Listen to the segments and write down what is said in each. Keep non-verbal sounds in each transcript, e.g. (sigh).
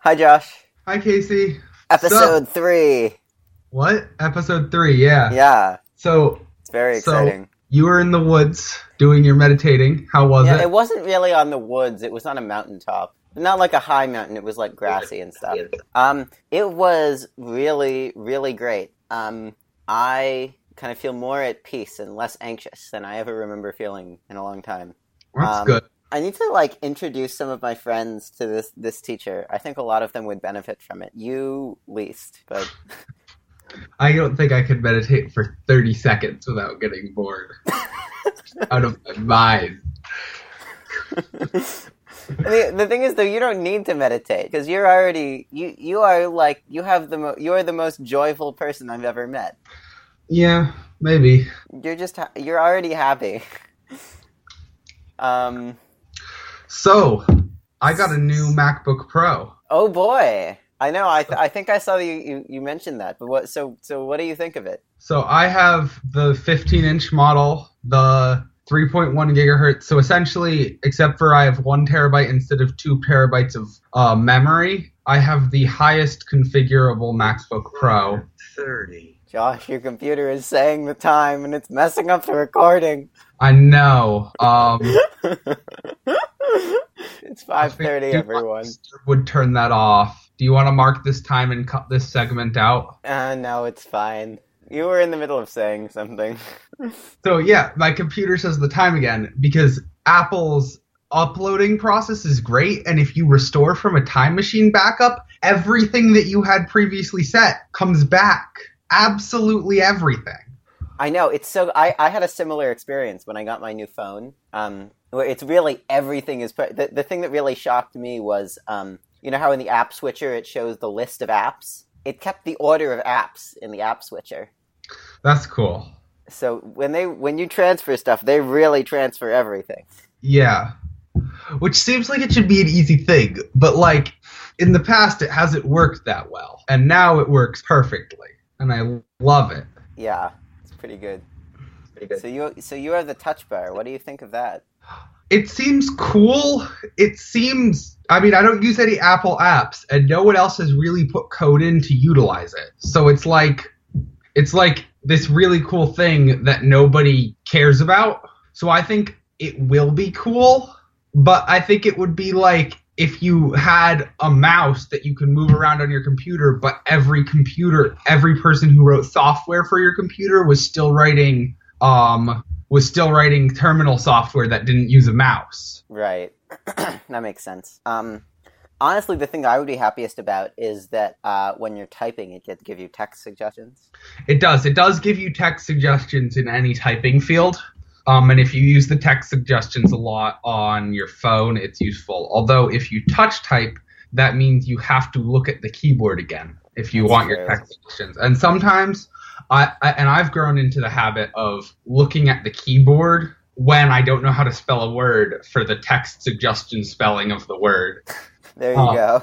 Hi, Josh. Hi, Casey. Episode three. What? Episode three, yeah. Yeah, So, it's very So- exciting. you were in the woods doing your meditating. How was yeah, it? it wasn't really on the woods. It was on a mountaintop. Not like a high mountain. It was like grassy and stuff. Um, it was really, really great. Um, I kind of feel more at peace and less anxious than I ever remember feeling in a long time. That's um, good. I need to like introduce some of my friends to this this teacher. I think a lot of them would benefit from it. You least, but (laughs) I don't think I could meditate for 30 seconds without getting bored. (laughs) Out of my mind. (laughs) the, the thing is though, you don't need to meditate because you're already you you are like you have the mo- you're the most joyful person I've ever met. Yeah, maybe. You're just ha- you're already happy. um. So, I got a new MacBook Pro. Oh boy. I know. I th- I think I saw that you, you you mentioned that. But what? So so what do you think of it? So, I have the 15 inch model, the 3.1 gigahertz. So, essentially, except for I have one terabyte instead of two terabytes of uh, memory, I have the highest configurable MacBook Pro. 30. Josh, your computer is saying the time and it's messing up the recording. I know. Um, (laughs) it's five thirty, everyone. Would turn that off. Do you want to mark this time and cut this segment out? Uh, no, it's fine. You were in the middle of saying something. (laughs) So yeah, my computer says the time again because Apple's uploading process is great, and if you restore from a time machine backup, everything that you had previously set comes back. Absolutely everything. I know it's so. I, I had a similar experience when I got my new phone. Um, it's really everything is put. The, the thing that really shocked me was, um, you know how in the app switcher it shows the list of apps. It kept the order of apps in the app switcher. That's cool. So when they when you transfer stuff, they really transfer everything. Yeah. Which seems like it should be an easy thing, but like in the past it hasn't worked that well. And now it works perfectly. And I love it. Yeah, it's pretty good. So you so you have the touch bar. What do you think of that? It seems cool. It seems I mean, I don't use any Apple apps and no one else has really put code in to utilize it. So it's like it's like this really cool thing that nobody cares about. So I think it will be cool, but I think it would be like if you had a mouse that you could move around on your computer, but every computer, every person who wrote software for your computer was still writing um was still writing terminal software that didn't use a mouse. Right. (clears throat) that makes sense. Um, honestly, the thing I would be happiest about is that uh, when you're typing, it gets give you text suggestions. It does. It does give you text suggestions in any typing field. Um, and if you use the text suggestions a lot on your phone, it's useful. Although if you touch type, that means you have to look at the keyboard again if you That's want your text suggestions. And sometimes, I, I and I've grown into the habit of looking at the keyboard when I don't know how to spell a word for the text suggestion spelling of the word. (laughs) There you Oh. go.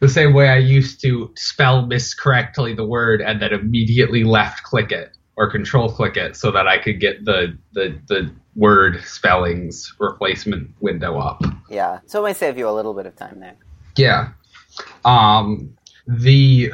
The same way I used to spell miscorrectly the word and then immediately left click it or control click it so that I could get the the, the word spellings replacement window up. Yeah. So it might save you a little bit of time there. Yeah. Um the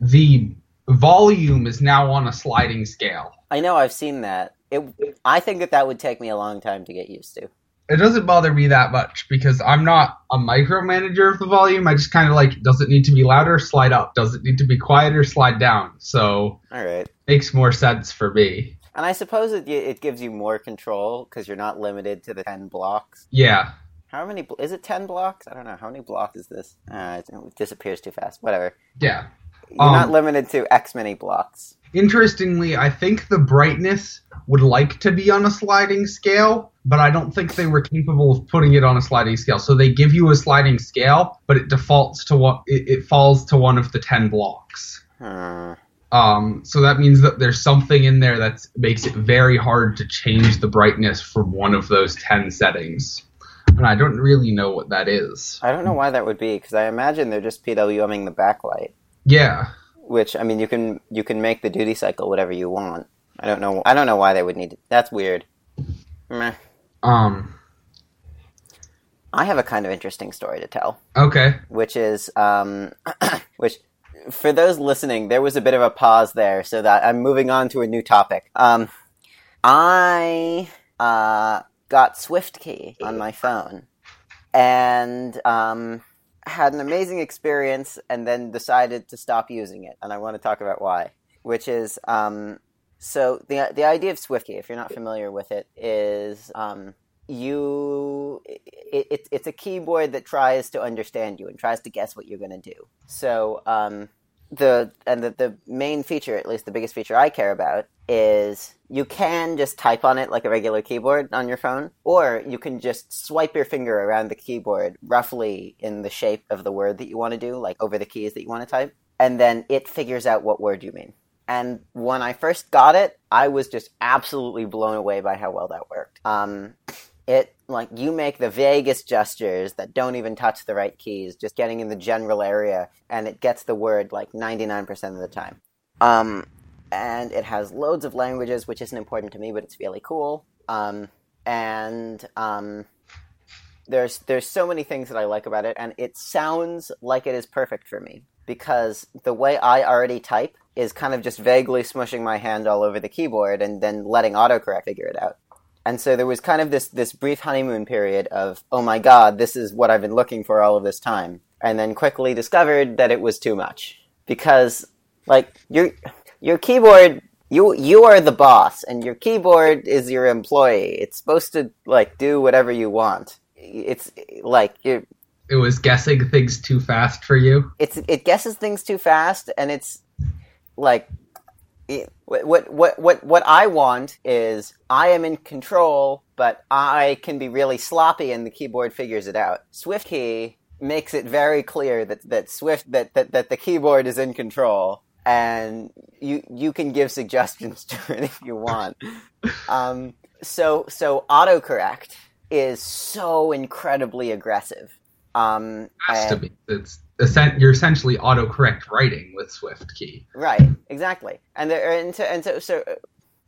the volume is now on a sliding scale. I know I've seen that. It. I think that that would take me a long time to get used to. It doesn't bother me that much because I'm not a micromanager of the volume. I just kind of like does it need to be louder, slide up. Does it need to be quieter, slide down. So All right. makes more sense for me. And I suppose it it gives you more control because you're not limited to the ten blocks. Yeah. How many is it? Ten blocks? I don't know. How many blocks is this? Uh, it disappears too fast. Whatever. Yeah. You're Um, not limited to X many blocks. Interestingly, I think the brightness would like to be on a sliding scale, but I don't think they were capable of putting it on a sliding scale. So they give you a sliding scale, but it defaults to what it, it falls to one of the ten blocks. Hmm. Um, so that means that there's something in there that makes it very hard to change the brightness from one of those ten settings. And I don't really know what that is. I don't know why that would be because I imagine they're just PWMing the backlight. Yeah. Which I mean, you can you can make the duty cycle whatever you want. I don't know. I don't know why they would need. It. That's weird. Meh. Um. I have a kind of interesting story to tell, Okay. which is um, (clears throat) which for those listening, there was a bit of a pause there, so that I'm moving on to a new topic. Um, I uh, got SwiftKey on my phone, and um, had an amazing experience, and then decided to stop using it, and I want to talk about why. Which is um, so the the idea of SwiftKey, if you're not familiar with it, is um, you it, it, it's a keyboard that tries to understand you and tries to guess what you're going to do. So um, the and the, the main feature, at least the biggest feature I care about, is you can just type on it like a regular keyboard on your phone, or you can just swipe your finger around the keyboard roughly in the shape of the word that you want to do, like over the keys that you want to type, and then it figures out what word you mean. And when I first got it, I was just absolutely blown away by how well that worked. Um, it like you make the vaguest gestures that don't even touch the right keys, just getting in the general area, and it gets the word like ninety nine percent of the time. Um, and it has loads of languages, which isn't important to me, but it's really cool. Um, and um, there's there's so many things that I like about it, and it sounds like it is perfect for me because the way I already type is kind of just vaguely smushing my hand all over the keyboard and then letting autocorrect figure it out. And so there was kind of this this brief honeymoon period of, oh my god, this is what I've been looking for all of this time, and then quickly discovered that it was too much because like your your keyboard you you are the boss and your keyboard is your employee. It's supposed to like do whatever you want. It's like you It was guessing things too fast for you. it's it guesses things too fast and it's like what what what what I want is I am in control, but I can be really sloppy, and the keyboard figures it out. SwiftKey makes it very clear that that Swift that that, that the keyboard is in control, and you you can give suggestions (laughs) to it if you want. um, so so autocorrect is so incredibly aggressive. Um, Has to be. It's you're essentially autocorrect writing with SwiftKey. Right, exactly, and there, and so, and so, so,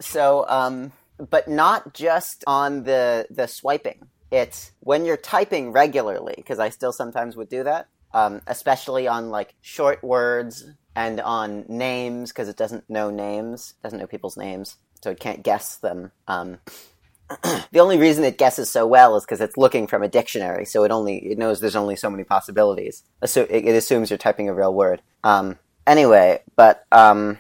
so, um, but not just on the the swiping. It's when you're typing regularly, because I still sometimes would do that, um, especially on like short words and on names, because it doesn't know names, doesn't know people's names, so it can't guess them. Um, (clears throat) the only reason it guesses so well is because it's looking from a dictionary, so it only it knows there's only so many possibilities. Assu- it, it assumes you're typing a real word. Um, anyway, but um,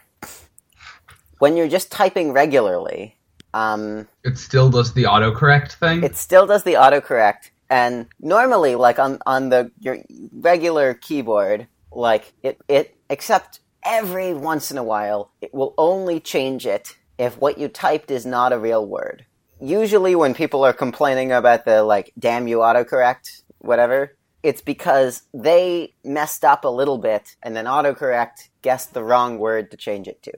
when you're just typing regularly, um, It still does the autocorrect thing. it still does the autocorrect, and normally, like on on the your regular keyboard, like it it except every once in a while, it will only change it if what you typed is not a real word. Usually, when people are complaining about the like "damn you autocorrect" whatever, it's because they messed up a little bit, and then autocorrect guessed the wrong word to change it to.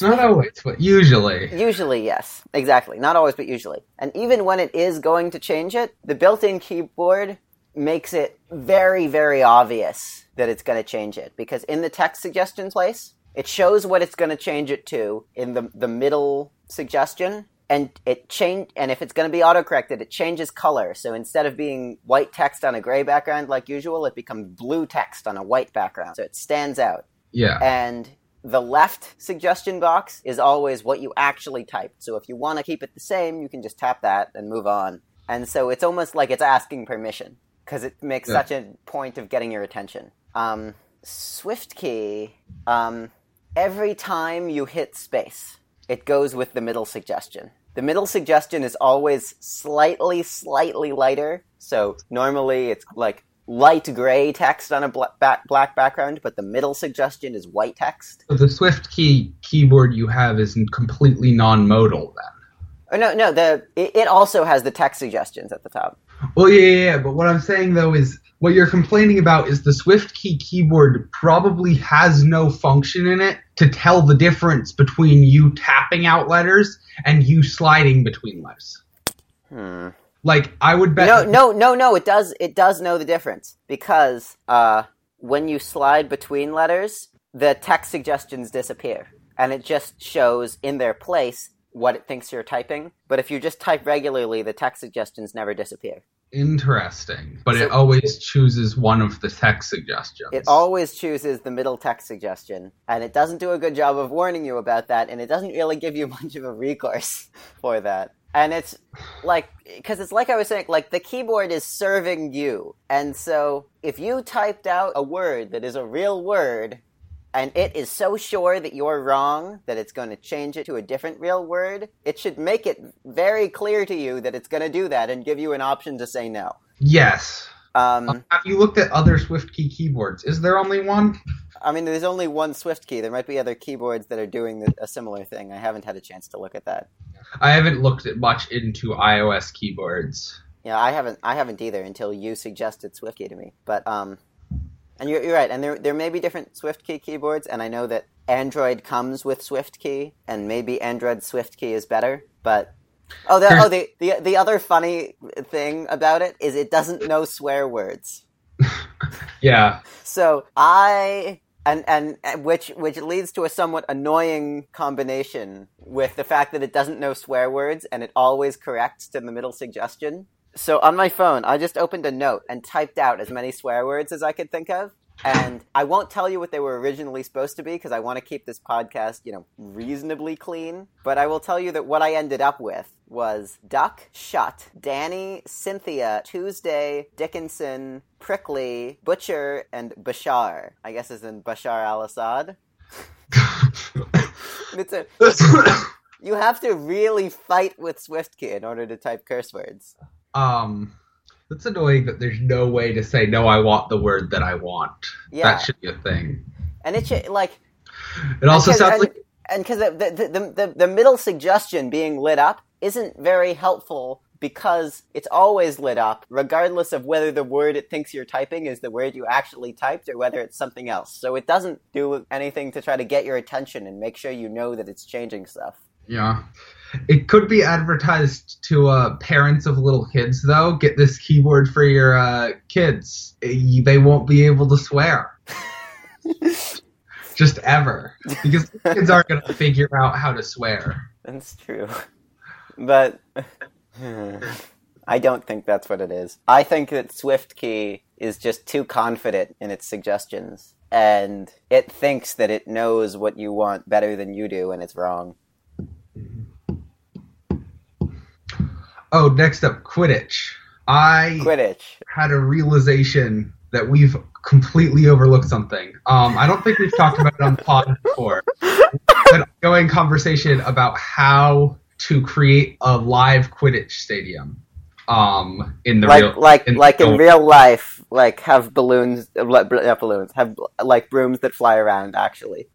Not always, but usually. Usually, yes. Exactly. Not always, but usually. And even when it is going to change it, the built in keyboard makes it very, very obvious that it's going to change it. Because in the text suggestion place, it shows what it's going to change it to in the, the middle suggestion. And it change, and if it's going to be autocorrected, it changes color. So instead of being white text on a gray background like usual, it becomes blue text on a white background. So it stands out Yeah. and the left suggestion box is always what you actually typed. So if you want to keep it the same, you can just tap that and move on. And so it's almost like it's asking permission because it makes Yeah. such a point of getting your attention. Um, SwiftKey, um, every time you hit space, it goes with the middle suggestion. The middle suggestion is always slightly, slightly lighter. So normally it's like light gray text on a bla- back- black background, but the middle suggestion is white text. So the SwiftKey keyboard you have is completely non-modal then. Oh no, no, the it, it also has the text suggestions at the top. Well, yeah, yeah, yeah, but what I'm saying though is what you're complaining about is the SwiftKey keyboard probably has no function in it to tell the difference between you tapping out letters and you sliding between letters. Hmm. Like I would bet. No, no, no, no. It does. It does know the difference because uh, when you slide between letters, the text suggestions disappear, and it just shows in their place what it thinks you're typing. But if you just type regularly, the text suggestions never disappear. Interesting, but So- it always chooses one of the text suggestions. It always chooses the middle text suggestion, and it doesn't do a good job of warning you about that, and it doesn't really give you (laughs) much of a recourse for that. And it's like, because it's like I was saying, like the keyboard is serving you. And so if you typed out a word that is a real word, and it is so sure that you're wrong that it's going to change it to a different real word, it should make it very clear to you that it's going to do that and give you an option to say no. yes. Um, Have you looked at other SwiftKey keyboards? Is there only one? I mean, there's only one SwiftKey. There might be other keyboards that are doing a similar thing. I haven't had a chance to look at that. I haven't looked at much into iOS keyboards. Yeah, I haven't. I haven't either until you suggested SwiftKey to me. But um, and you're, you're right. And there there may be different SwiftKey keyboards, and I know that Android comes with SwiftKey, and maybe Android SwiftKey is better. But oh, the, oh, the (laughs) the the other funny thing about it is it doesn't know swear words. (laughs) Yeah. So I and and and which which leads to a somewhat annoying combination with the fact that it doesn't know swear words and it always corrects to the middle suggestion. So on my phone, I just opened a note and typed out as many swear words as I could think of. And I won't tell you what they were originally supposed to be because I want to keep this podcast, you know, reasonably clean. But I will tell you that what I ended up with was Duck, Shut, Danny, Cynthia, Tuesday, Dickinson, Prickly, Butcher, and Bashar. I guess is in Bashar al Assad. (laughs) It's a, (coughs) you have to really fight with SwiftKey in order to type curse words. Um, it's annoying that there's no way to say no. I want the word that I want. Yeah. That should be a thing. And it should, like, It also sounds and- like and because the, the, the, the, the middle suggestion being lit up isn't very helpful because it's always lit up regardless of whether the word it thinks you're typing is the word you actually typed or whether it's something else so it doesn't do anything to try to get your attention and make sure you know that it's changing stuff Yeah. It could be advertised to uh, parents of little kids, though. Get this keyboard for your uh, kids. They won't be able to swear. (laughs) Just ever. Because kids aren't going to figure out how to swear. that's true but i don't think that's what it is i think that SwiftKey is just too confident in its suggestions and it thinks that it knows what you want better than you do and it's wrong Oh, next up, Quidditch. I quidditch had a realization that we've completely overlooked something. Um, I don't think we've talked about it on the pod before. An ongoing conversation about how to create a live Quidditch stadium. Um, in the like real, like in like in real life like have balloons uh, not balloons have like brooms that fly around actually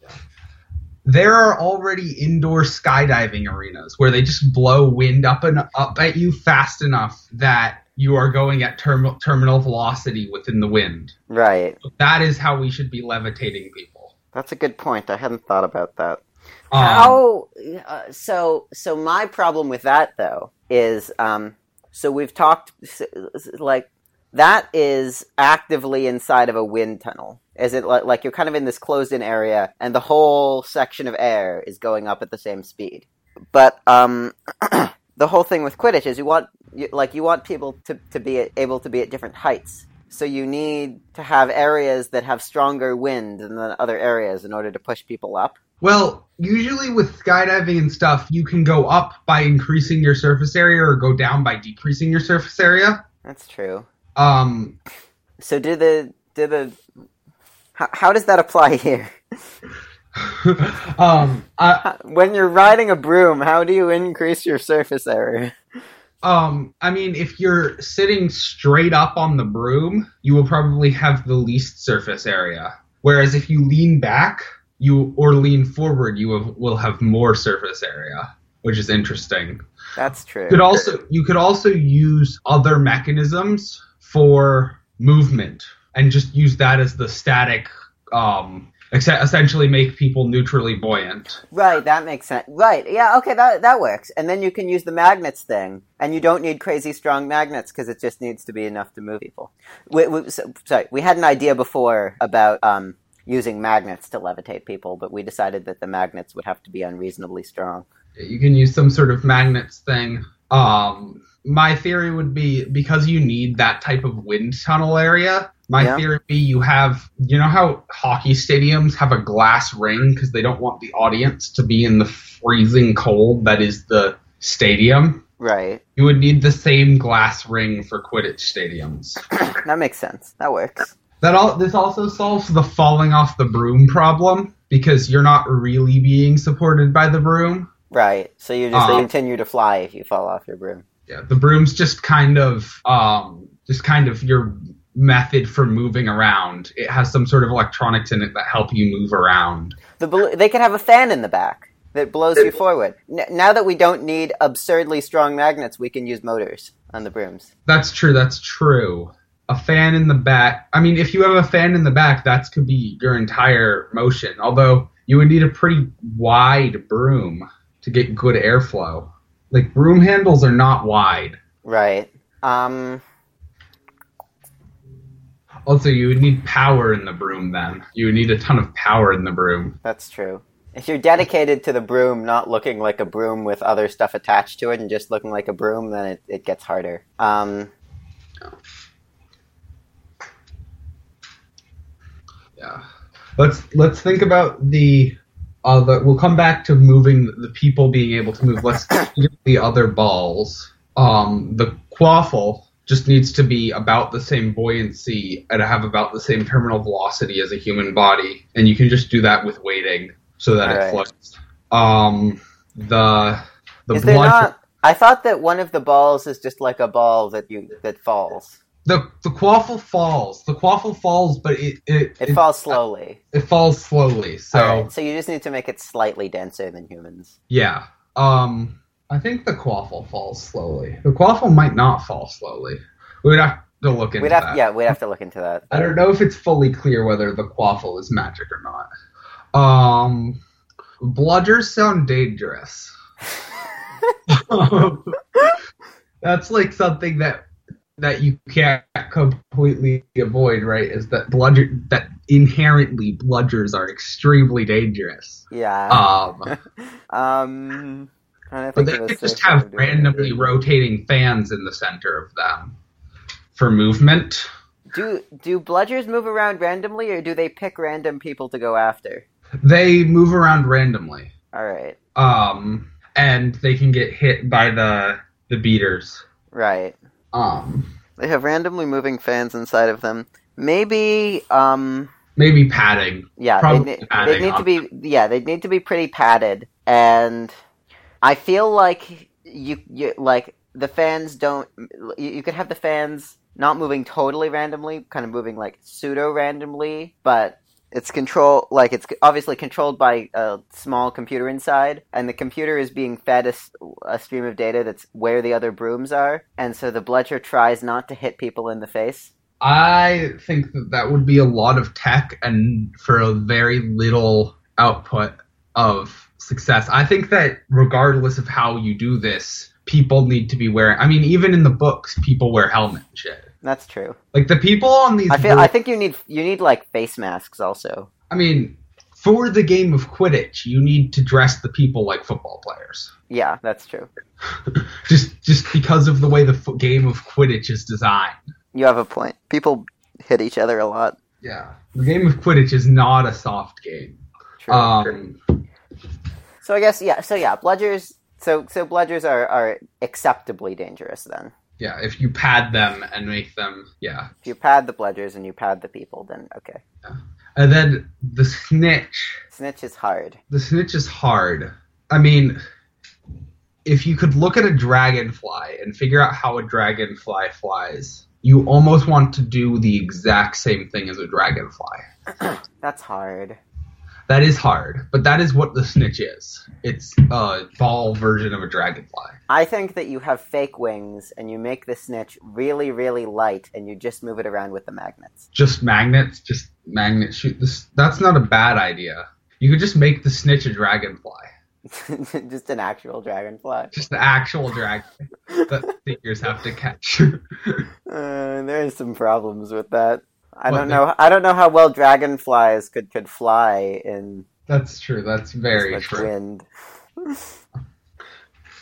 there are already indoor skydiving arenas where they just blow wind up and up at you fast enough that you are going at term- terminal velocity within the wind. right That is how we should be levitating people. that's a good point i hadn't thought about that Um, how uh, so so my problem with that though is um so we've talked like that is actively inside of a wind tunnel is it like, like you're kind of in this closed in area and the whole section of air is going up at the same speed. But um (clears throat) the whole thing with quidditch is you want you, like you want people to, to be at, able to be at different heights. So you need to have areas that have stronger wind than the other areas in order to push people up. Well, usually with skydiving and stuff, you can go up by increasing your surface area or go down by decreasing your surface area. that's true. Um, So do the do the how, how does that apply here? (laughs) um, I, (laughs) When you're riding a broom, how do you increase your surface area? um, I mean, if you're sitting straight up on the broom, you will probably have the least surface area. Whereas if you lean back, you or lean forward, you have, will have more surface area, which is interesting. That's true. You could also you could also use other mechanisms for movement and just use that as the static um essentially make people neutrally buoyant Right, that makes sense. Right, yeah, okay, that that works. And then you can use the magnets thing, and you don't need crazy strong magnets because it just needs to be enough to move people. We, we, so, sorry, we had an idea before about um, using magnets to levitate people, but we decided that the magnets would have to be unreasonably strong. You can use some sort of magnets thing. Um, my theory would be because you need that type of wind tunnel area. My Yeah. theory would be you have, you know how hockey stadiums have a glass ring because they don't want the audience to be in the freezing cold that is the stadium. Right. You would need the same glass ring for Quidditch stadiums. (coughs) That makes sense. That works. That all this also solves the falling off the broom problem because you're not really being supported by the broom. Right. So you just Um, continue to fly if you fall off your broom. Yeah, the broom's just kind of um just kind of your method for moving around. It has some sort of electronics in it that help you move around. The bal- they could have a fan in the back that blows you forward. N- now that we don't need absurdly strong magnets, we can use motors on the brooms. That's true, that's true. A fan in the back. I mean, if you have a fan in the back, that could be your entire motion. Although you would need a pretty wide broom to get good airflow. Like broom handles are not wide. Right. Um. Also, you would need power in the broom then. You would need a ton of power in the broom. That's true. If you're dedicated to the broom not looking like a broom with other stuff attached to it and just looking like a broom, then it, it gets harder. Um, Yeah. Let's let's think about the other. We'll come back to moving the people being able to move. Let's (coughs) of the other balls. Um, the quaffle just needs to be about the same buoyancy and have about the same terminal velocity as a human body, and you can just do that with weighting so that Alright. it floats. Um, the the is there blood not? I thought that one of the balls is just like a ball that you that falls. The the quaffle falls. The quaffle falls, but it it, It falls slowly. it falls slowly. So. Alright, so you just need to make it slightly denser than humans. Yeah. Um, I think the quaffle falls slowly. The quaffle might not fall slowly. We'd have to look into We'd have, that. yeah, we'd have to look into that. I don't know if it's fully clear whether the quaffle is magic or not. Um, bludgers sound dangerous. (laughs) (laughs) That's like something that that you can't completely avoid, right? Is that bludger that inherently bludgers are extremely dangerous. Yeah. Um, (laughs) Um. But they could just have randomly rotating fans in the center of them for movement. Do do bludgers move around randomly, or do they pick random people to go after? They move around randomly, All right. um, and they can get hit by the the beaters. Right. Um, They have randomly moving fans inside of them. Maybe, um, maybe padding. yeah, they, Probably ne- they padding need to be, yeah, they need to be pretty padded. And I feel like you, you like the fans don't. You, you could have the fans not moving totally randomly, kind of moving like pseudo randomly, but it's control like it's obviously controlled by a small computer inside and the computer is being fed a stream of data that's where the other brooms are and so the bludger tries not to hit people in the face I think that that would be a lot of tech and for a very little output of success. I think that regardless of how you do this, people need to be wearing. I mean, even in the books, people wear helmet shit. That's true Like the people on these. i feel boards- i think you need you need like face masks also I mean, for the game of Quidditch, you need to dress the people like football players. yeah that's true (laughs) just just because of the way the fo- game of Quidditch is designed. you have a point people hit each other a lot Yeah, the game of Quidditch is not a soft game. true, true. Um, so i guess yeah so yeah bludgers so so bludgers are are acceptably dangerous then yeah, if you pad them and make them, yeah, if you pad the bludgers and you pad the people then okay and then the snitch. snitch is hard The snitch is hard. I mean, if you could look at a dragonfly and figure out how a dragonfly flies, you almost want to do the exact same thing as a dragonfly. (clears throat) that's hard That is hard, but that is what the snitch is. It's a ball version of a dragonfly. I think that you have fake wings and you make the snitch really, really light and you just move it around with the magnets. Just magnets, just magnet shoot. This that's not a bad idea. You could just make the snitch a dragonfly, (laughs) just an actual dragonfly. just the actual dragon that (laughs) figures have to catch. (laughs) Uh, there's some problems with that. I don't know. I don't know how well dragonflies could could fly in that's true. That's very true. wind.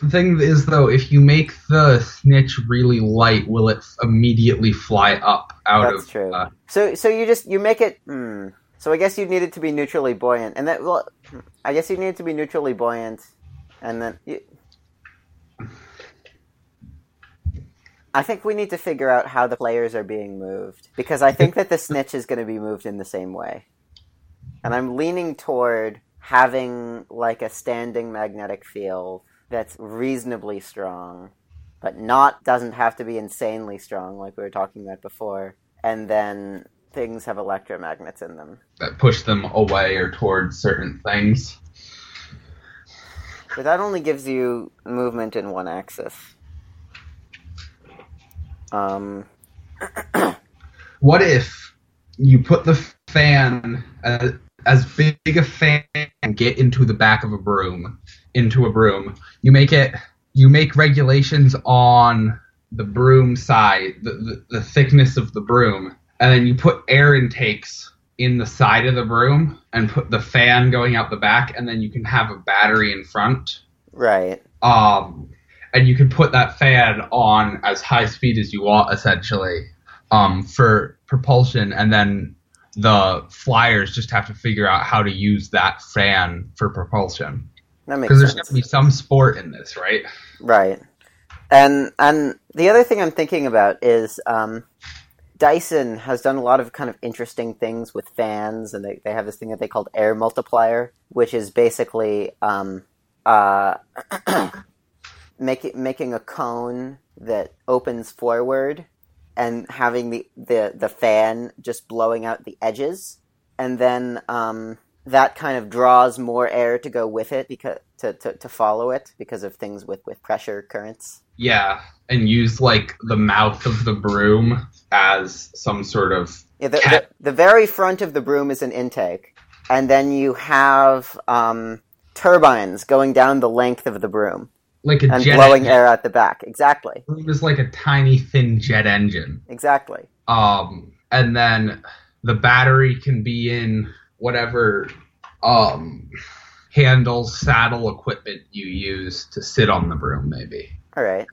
The thing is, though, if you make the snitch really light, will it immediately fly up out That's of? That's true. uh, So so you just you make it. Hmm. So I guess you need it to be neutrally buoyant, and that well, I guess you need it to be neutrally buoyant, and then. You, I think we need to figure out how the players are being moved because I think that the (laughs) snitch is going to be moved in the same way, and I'm leaning toward having like a standing magnetic field that's reasonably strong, but not doesn't have to be insanely strong like we were talking about before, and then things have electromagnets in them. that push them away or towards certain things. But that only gives you movement in one axis. Um, What if you put the fan as, as big a fan and get into the back of a broom, into a broom. You make it. You make regulations on the broom side, the, the, the thickness of the broom, and then you put air intakes in the side of the broom and put the fan going out the back, and then you can have a battery in front. right. Um, and you can put that fan on as high speed as you want, essentially, um, for propulsion, and then the flyers just have to figure out how to use that fan for propulsion. That makes Because there's going to be some sport in this, right? Right. And and the other thing I'm thinking about is um, Dyson has done a lot of kind of interesting things with fans, and they, they have this thing that they called air multiplier, which is basically um, uh, (clears throat) making making a cone that opens forward and having the, the, the fan just blowing out the edges, and then um, that kind of draws more air to go with it because to, to, to follow it because of things with, with pressure currents. Yeah, and use like the mouth of the broom as some sort of Yeah, the, the, the very front of the broom is an intake, and then you have um, turbines going down the length of the broom like a and jet blowing engine. air out the back. Exactly, Broom is like a tiny thin jet engine. exactly. um, and then the battery can be in whatever um, handles saddle equipment you use to sit on the broom maybe All right.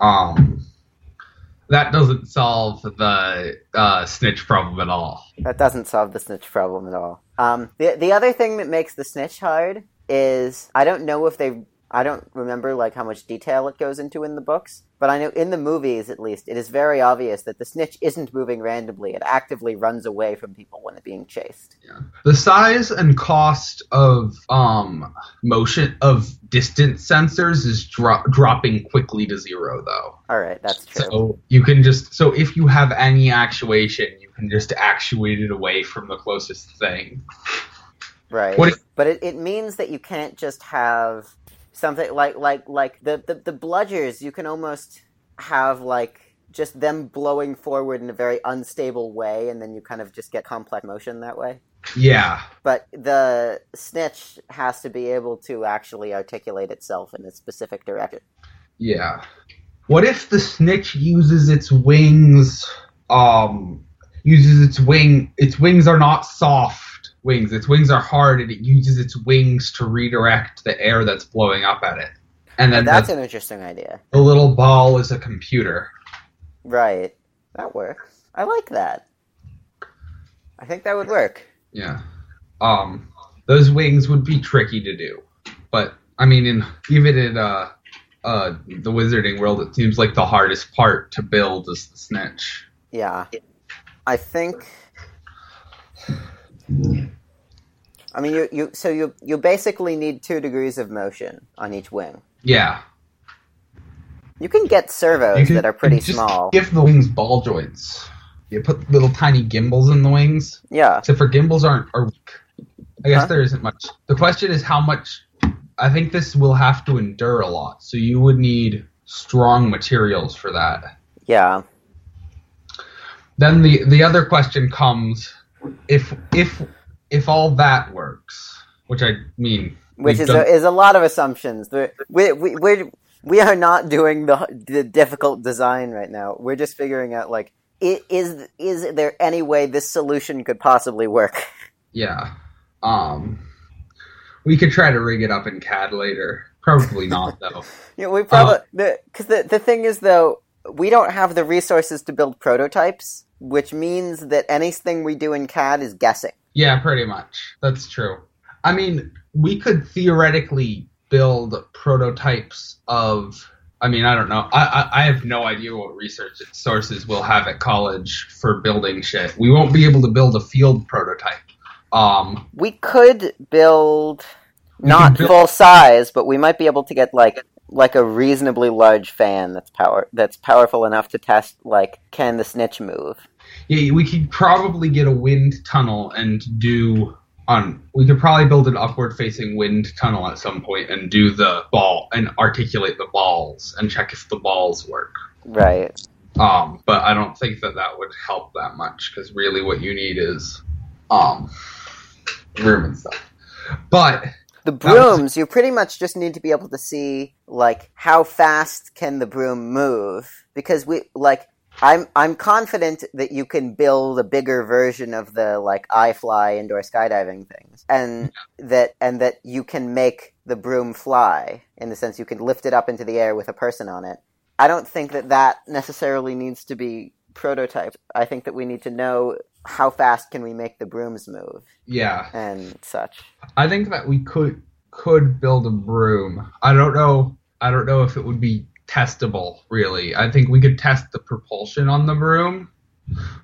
um, that doesn't solve the uh, snitch problem at all That doesn't solve the snitch problem at all. Um, the the other thing that makes the snitch hard is I don't know if they I don't remember like how much detail it goes into in the books, but I know in the movies at least it is very obvious that the snitch isn't moving randomly. It actively runs away from people when it's being chased. Yeah. the size and cost of um, motion of distance sensors is dro- dropping quickly to zero though All right, that's true. So you can just so if you have any actuation, you can just actuate it away from the closest thing. Right. If- but it, it means that you can't just have something like like like the, the the bludgers you can almost have like just them blowing forward in a very unstable way and then you kind of just get complex motion that way. Yeah, But the snitch has to be able to actually articulate itself in a specific direction. yeah. What if the snitch uses its wings? Um, uses its wing. Its wings are not soft wings. Its wings are hard, and it uses its wings to redirect the air that's blowing up at it. And then That's the, an interesting idea. the little ball is a computer. Right. That works. I like that. I think that would work. Yeah. Um, those wings would be tricky to do, but I mean, in even in uh, uh, the wizarding world, it seems like the hardest part to build is the snitch. Yeah. I think I mean you, you so you you basically need two degrees of motion on each wing. Yeah. You can get servos can- that are pretty just small. Give the wings ball joints. You put little tiny gimbals in the wings. Yeah. Except for gimbals aren't are weak. I guess Huh? there isn't much. The question is how much. I think this will have to endure a lot, so you would need strong materials for that. Yeah. Then the the other question comes if if if all that works, which I mean, Which is done- a, is a lot of assumptions. We're, we we we're, not doing the the difficult design right now. We're just figuring out like is is there any way this solution could possibly work? yeah. Um, we could try to rig it up in CAD later. Probably not (laughs) though. Yeah, we probably because the the thing is though we don't have the resources to build prototypes, which means that anything we do in CAD is guessing. Yeah, pretty much. That's true. I mean, we could theoretically build prototypes of. I mean, I don't know. I, I, I have no idea what research sources we'll have at college for building shit. We won't be able to build a field prototype. Um, We could build not build- full size, but we might be able to get like like a reasonably large fan that's power that's powerful enough to test like can the snitch move. Yeah, we could probably get a wind tunnel and do on. We could probably build an upward facing wind tunnel at some point and do the ball and articulate the balls and check if the balls work. Right. Um, but I don't think that that would help that much because really what you need is um room and stuff. But The That was- brooms, you pretty much just need to be able to see like how fast can the broom move because we like I'm I'm confident that you can build a bigger version of the like iFly indoor skydiving things and that and that you can make the broom fly in the sense you can lift it up into the air with a person on it. I don't think that that necessarily needs to be prototyped. I think that we need to know how fast can we make the brooms move yeah, and such. I think that we could could build a broom. I don't know. I don't know if it would be testable. Really, I think we could test the propulsion on the broom,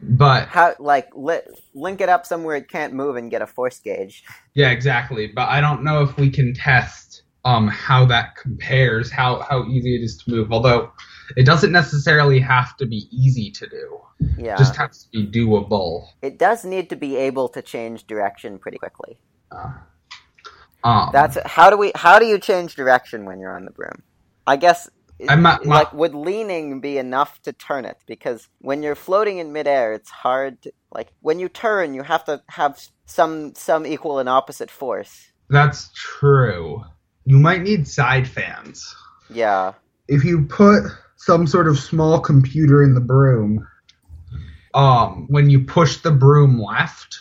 but how like li- link it up somewhere it can't move and get a force gauge. yeah, exactly. But I don't know if we can test um how that compares, how how easy it is to move. Although it doesn't necessarily have to be easy to do. Yeah, Just has to be doable. it does need to be able to change direction pretty quickly. Um, That's how do we how do you change direction when you're on the broom? I guess I'm not- like would leaning be enough to turn it because when you're floating in midair it's hard to like when you turn you have to have some some equal and opposite force. that's true. You might need side fans. Yeah. if you put some sort of small computer in the broom, um, when you push the broom left,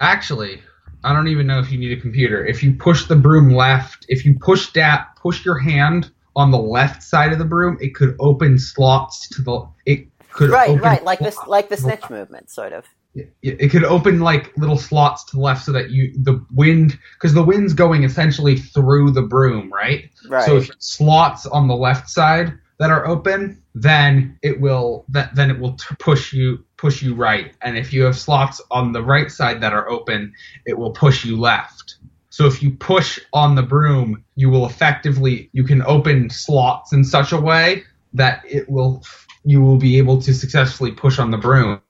actually, I don't even know if you need a computer. If you push the broom left, if you push that, push your hand on the left side of the broom, it could open slots to the. It could Right, open right, like this like the snitch movement sort of. it, it could open like little slots to the left so that you the wind because the wind's going essentially through the broom right Right. so if slots on the left side that are open then it will that then it will t- push you push you right and if you have slots on the right side that are open it will push you left so if you push on the broom you will effectively you can open slots in such a way that it will you will be able to successfully push on the broom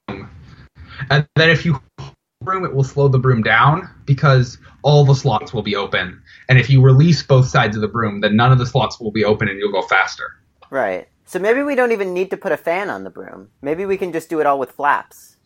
and then if you broom, it will slow the broom down because all the slots will be open. And if you release both sides of the broom, then none of the slots will be open and you'll go faster. Right. So maybe we don't even need to put a fan on the broom. Maybe we can just do it all with flaps.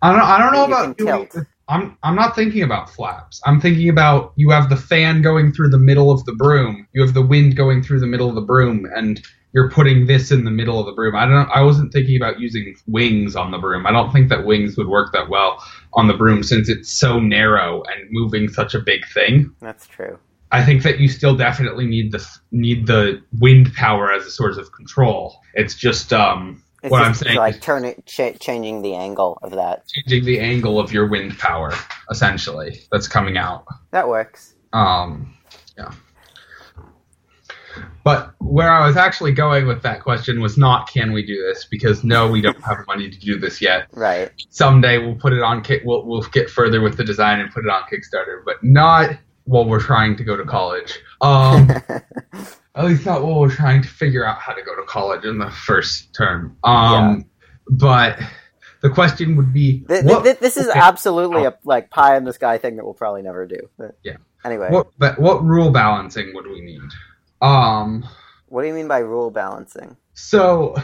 I don't. I don't know about doing. tilt. I'm. I'm not thinking about flaps. I'm thinking about you have the fan going through the middle of the broom. You have the wind going through the middle of the broom, and you're putting this in the middle of the broom. I don't. I wasn't thinking about using wings on the broom. I don't think that wings would work that well on the broom since it's so narrow and moving such a big thing. That's true. I think that you still definitely need the need the wind power as a source of control. It's just um, It's what I'm saying like turning, ch- changing the angle of that. changing the angle of your wind power, essentially, that's coming out. That works. Um, yeah. But where I was actually going with that question was not can we do this because no, we don't have money to do this yet. Right. Someday we'll put it on kick. We'll we'll get further with the design and put it on Kickstarter, but not while we're trying to go to college. Um, (laughs) at least not while we're trying to figure out how to go to college in the first term. Um, but the question would be, th- what, th- this is okay. absolutely a like pie in the sky thing that we'll probably never do. But Yeah. Anyway, what, but what rule balancing would we need? Um, what do you mean by rule balancing? so,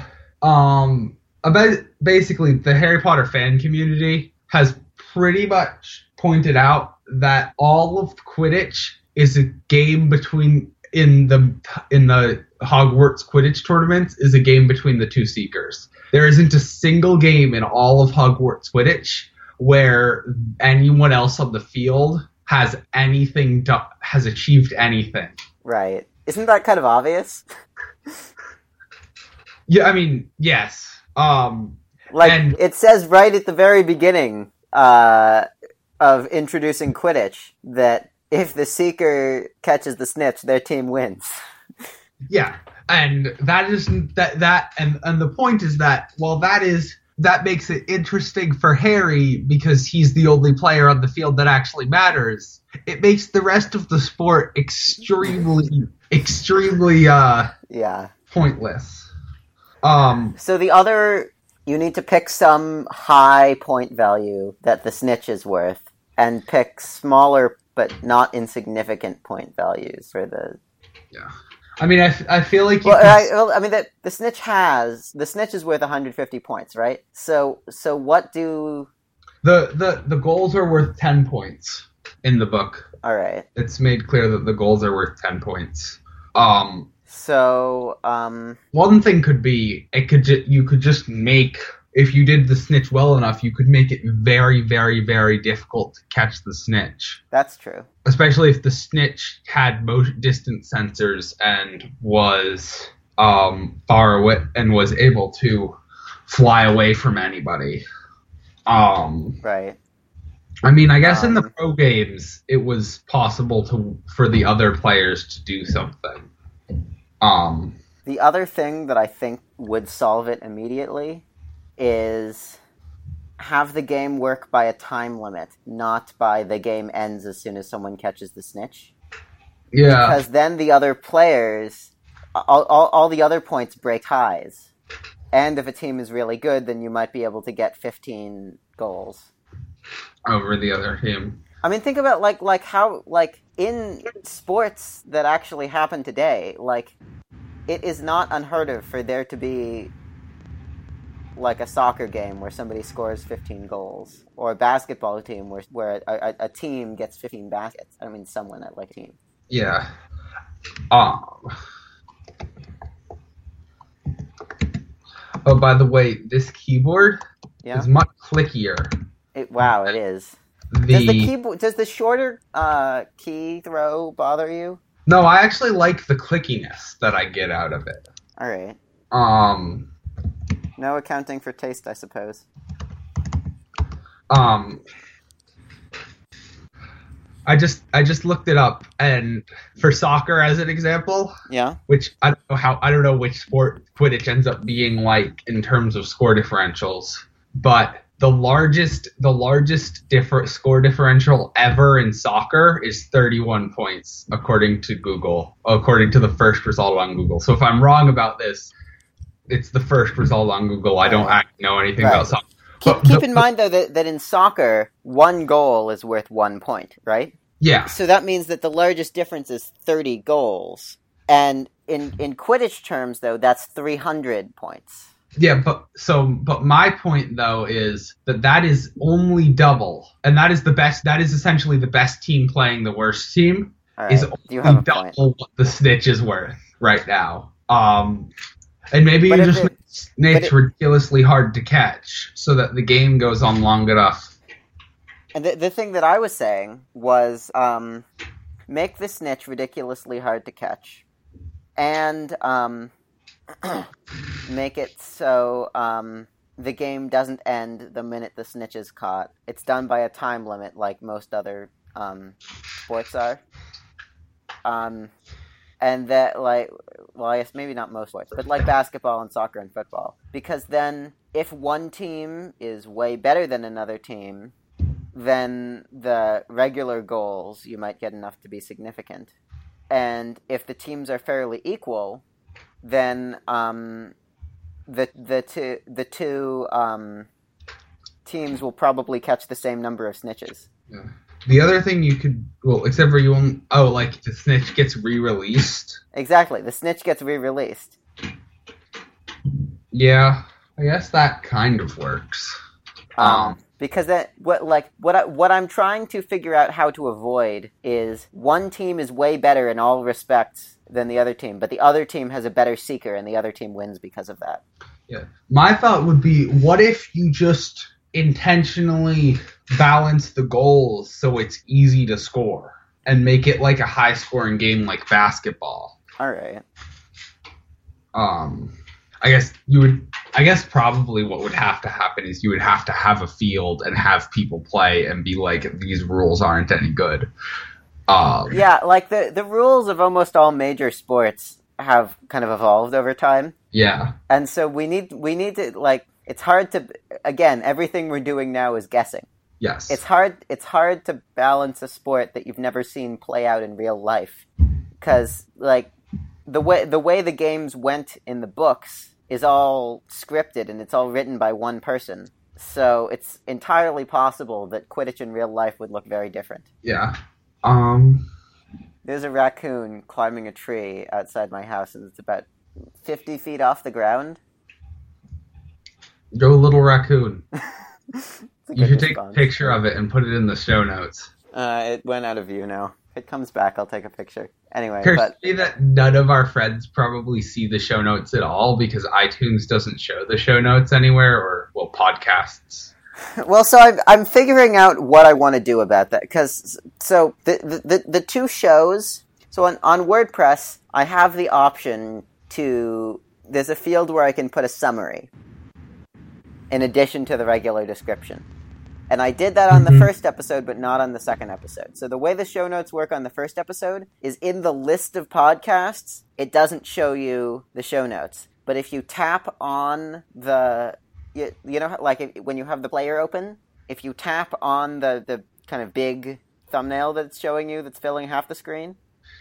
um, about basically the Harry Potter fan community has pretty much pointed out that all of Quidditch is a game between in the in the Hogwarts Quidditch tournaments is a game between the two seekers. There isn't a single game in all of Hogwarts Quidditch where anyone else on the field has anything do- has achieved anything. Right. Isn't that kind of obvious? (laughs) Yeah, I mean, yes. Um, Like And- it says right at the very beginning uh, of introducing Quidditch that if the seeker catches the snitch, their team wins. yeah, and that is that that and and the point is that well, that is that makes it interesting for Harry because he's the only player on the field that actually matters. It makes the rest of the sport extremely, extremely uh, Yeah. pointless. Um, So the other, you need to pick some high point value that the snitch is worth, and pick smaller but not insignificant point values for the. Yeah. I mean, I, f- I feel like you Well, could- I, well, I mean, the, the snitch has the snitch is worth 150 points, right? So, so what do? the the the goals are worth ten points in the book. All right. It's made clear that the goals are worth ten points. Um, So, um, one thing could be it could ju- you could just make if you did the snitch well enough, you could make it very very very difficult to catch the snitch. that's true. especially if the snitch had motion distance sensors and was um, far away and was able to fly away from anybody. Um, Right. I mean, I guess in the Um, pro games, it was possible to for the other players to do something. Um, The other thing that I think would solve it immediately is have the game work by a time limit, not by the game ends as soon as someone catches the snitch. yeah, Because then the other players, all, all, all the other points break ties. And if a team is really good, then you might be able to get 15 goals. over the other team. I mean, think about like like how like in sports that actually happen today, like it is not unheard of for there to be like a soccer game where somebody scores 15 goals, or a basketball team where where a, a, a team gets 15 baskets. I don't mean someone at like a team. Yeah. Um. Oh, by the way, this keyboard Yeah. is much clickier. It, wow, it is. The, Does the keyboard does the shorter uh, key throw bother you? no, I actually like the clickiness that I get out of it. All right. Um, No accounting for taste, I suppose. um, I just I just looked it up, and for soccer as an example, Yeah. which I don't know how I don't know which sport Quidditch ends up being like in terms of score differentials, but the largest the largest differ, score differential ever in soccer is 31 points according to Google, according to the first result on Google. So if I'm wrong about this, it's the first result on Google. I don't actually know anything Right. about soccer. Keep, keep in mind though that, that in soccer, one goal is worth one point, right? Yeah, So that means that the largest difference is thirty goals, and in in Quidditch terms, though, that's three hundred points. Yeah, but so but my point though is that that is only double, and that is the best. That is essentially the best team playing the worst team right, is only double what the snitch is worth right now. Um, and maybe But you just it- make snitch it- ridiculously hard to catch so that the game goes on long enough. And the, the thing that I was saying was um, make the snitch ridiculously hard to catch, and um, (clears throat) make it so um, the game doesn't end the minute the snitch is caught. It's done by a time limit, like most other um, sports are. Um, and that, like, well, I guess maybe not most sports, but like basketball and soccer and football. Because then, if one team is way better than another team, then the regular goals you might get enough to be significant. And if the teams are fairly equal, then um, the the two the two um, teams will probably catch the same number of snitches. The other thing you could well, except for you won't. Oh, like the snitch gets re-released. Exactly, the snitch gets re-released. Yeah, I guess that kind of works. Um, Um, because that what like what I, what I'm trying to figure out how to avoid is one team is way better in all respects than the other team, but the other team has a better seeker and the other team wins because of that. Yeah. My thought would be what if you just intentionally balance the goals so it's easy to score and make it like a high scoring game like basketball? All right. Um, I guess you would. I guess probably what would have to happen is you would have to have a field and have people play and be like, these rules aren't any good. Um, Yeah, like the the rules of almost all major sports have kind of evolved over time. yeah, And so we need we need to like it's hard to again, everything we're doing now is guessing. Yes, It's hard it's hard to balance a sport that you've never seen play out in real life cuz like the way the way the games went in the books is all scripted and it's all written by one person. So it's entirely possible that Quidditch in real life would look very different. yeah. Um, There's a raccoon climbing a tree outside my house and it's about 50 feet off the ground. go little raccoon. (laughs) You should take a picture of it and put it in the show notes. Uh, it went out of view now. If it comes back, I'll take a picture. Anyway, but that none of our friends probably see the show notes at all because iTunes doesn't show the show notes anywhere, or well, podcasts. (laughs) well, so I'm I'm figuring out what I want to do about that because so the, the the the two shows. So on on WordPress, I have the option to there's a field where I can put a summary in addition to the regular description. And I did that on the Mhm. first episode, but not on the second episode. So the way the show notes work on the first episode is in the list of podcasts, it doesn't show you the show notes. But if you tap on the, you, you know, like if, when you have the player open, if you tap on the, the kind of big thumbnail that's showing you that's filling half the screen,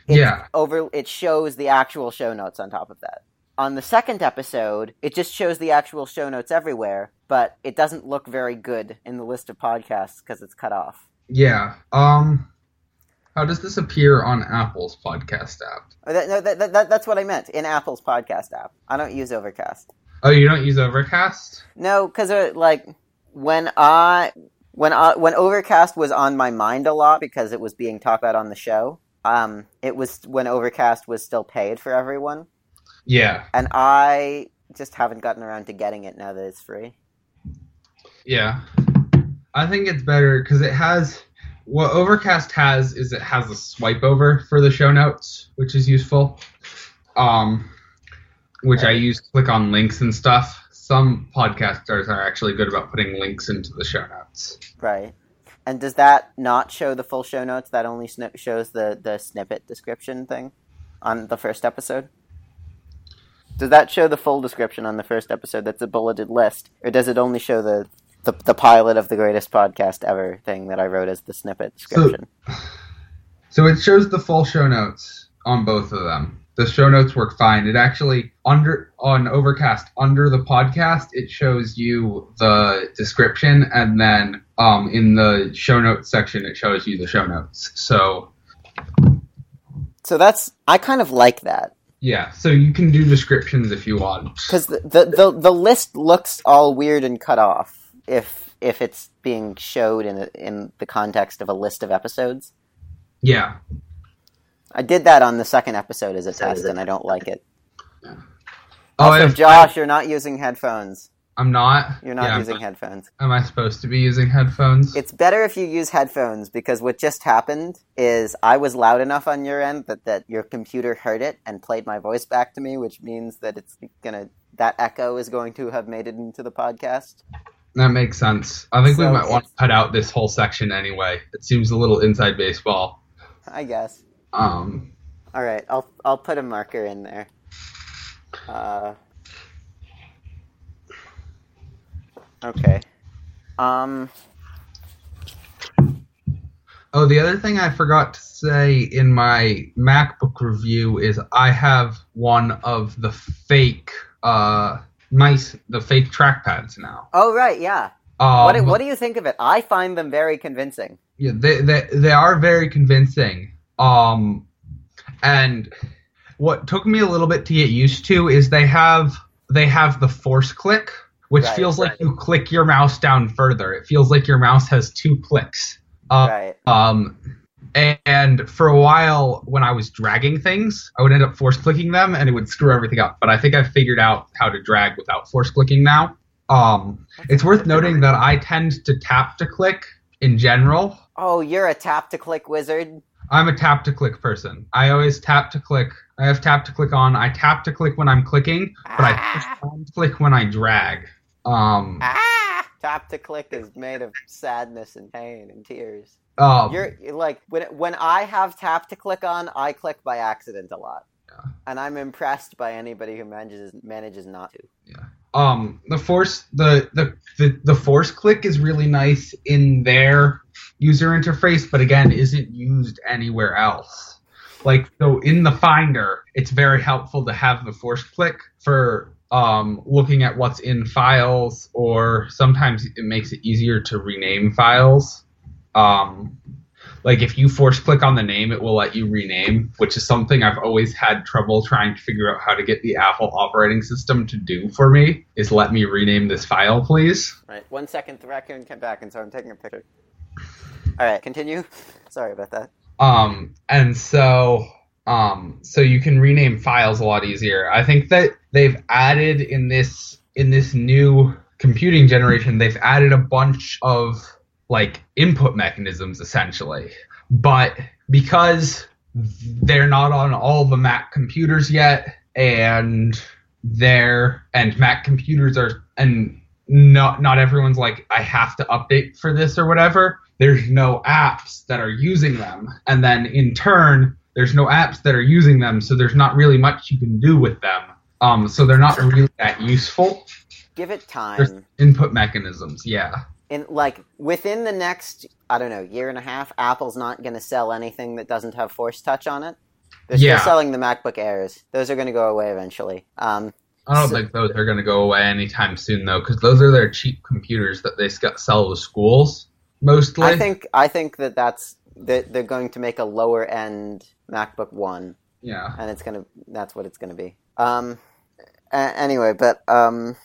it Yeah. over it shows the actual show notes on top of that. On the second episode, it just shows the actual show notes everywhere, but it doesn't look very good in the list of podcasts because it's cut off. Yeah. Um, how does this appear on Apple's podcast app? Oh, that, no, that, that, that- that's what I meant in Apple's podcast app. I don't use Overcast. Oh, you don't use Overcast? No, because uh, like when I when I, when Overcast was on my mind a lot because it was being talked about on the show. Um, it was when Overcast was still paid for everyone, Yeah. and I just haven't gotten around to getting it now that it's free. Yeah. I think it's better because it has what Overcast has is it has a swipe over for the show notes, which is useful. Um, which I use to click on links and stuff. Some podcasters are actually good about putting links into the show notes. Right. And does that not show the full show notes? That only snip shows the, the snippet description thing on the first episode? Does that show the full description on the first episode that's a bulleted list? Or does it only show the, the, the pilot of the greatest podcast ever thing that I wrote as the snippet description? (sighs) So it shows the full show notes on both of them. The show notes work fine. It actually under on Overcast under the podcast it shows you the description and then um, in the show notes section it shows you the show notes. So so that's, I kind of like that. yeah, so you can do descriptions if you want. Because the, the, the, the list looks all weird and cut off if, if it's being showed in, a, in the context of a list of episodes. Yeah. I did that on the second episode as a test, and I don't like it. Oh, Also, if- Josh, you're not using headphones. I'm not. You're not Yeah, using but headphones. Am I supposed to be using headphones? It's better if you use headphones because what just happened is I was loud enough on your end that, that your computer heard it and played my voice back to me, which means that it's gonna that echo is going to have made it into the podcast. That makes sense. I think we might want to cut out this whole section anyway. It seems a little inside baseball. I guess. Um, All right, I'll I'll put a marker in there. Uh, okay. Um. Oh, the other thing I forgot to say in my MacBook review is I have one of the fake uh mice, the fake trackpads now. Oh right, yeah. Um, what do, what do you think of it? I find them very convincing. Yeah, they, they they are very convincing. Um, and what took me a little bit to get used to is they have they have the force click, which Right, feels like you click your mouse down further. It feels like your mouse has two clicks. Uh, right. Um, and for a while, when I was dragging things, I would end up force clicking them, and it would screw everything up. But I think I've figured out how to drag without force clicking now. Um, it's worth noting that I tend to tap to click in general. Oh, you're a tap to click wizard. I'm a tap to click person. I always tap to click. I have tap to click on. I tap to click when I'm clicking, but I Ah. to click when I drag. Um, Ah! Tap to click is made of sadness and pain and tears. Um, You're like when when I have tap to click on, I click by accident a lot, Yeah. and I'm impressed by anybody who manages manages not to. Yeah. um, the force, the, the the the force click is really nice in their user interface, but again, isn't used anywhere else. Like so, in the Finder, it's very helpful to have the force click for um, looking at what's in files, or sometimes it makes it easier to rename files. Um, like if you force click on the name, it will let you rename, which is something I've always had trouble trying to figure out how to get the Apple operating system to do for me. Is let me rename this file, please. Right. One second, the raccoon came back, and so I'm taking a picture. All right, continue. (laughs) Sorry about that. Um, and so, um, so you can rename files a lot easier. I think that they've added in this in this new computing generation, they've added a bunch of like input mechanisms essentially, but because they're not on all the Mac computers yet, and they're and Mac computers are and not not everyone's like I have to update for this or whatever. There's no apps that are using them, and then in turn, there's no apps that are using them, so there's not really much you can do with them. Um, so they're not really that useful. Give it There's time. input mechanisms, yeah. In like within the next, I don't know, year and a half, Apple's not going to sell anything that doesn't have Force Touch on it. They're Yeah. still selling the MacBook Airs. Those are going to go away eventually. Um, I don't So- think those are going to go away anytime soon, though, because those are their cheap computers that they sell to schools mostly. I think I think that that's that they're going to make a lower end MacBook One, yeah. and it's gonna that's what it's gonna be. Um, a- anyway, but um,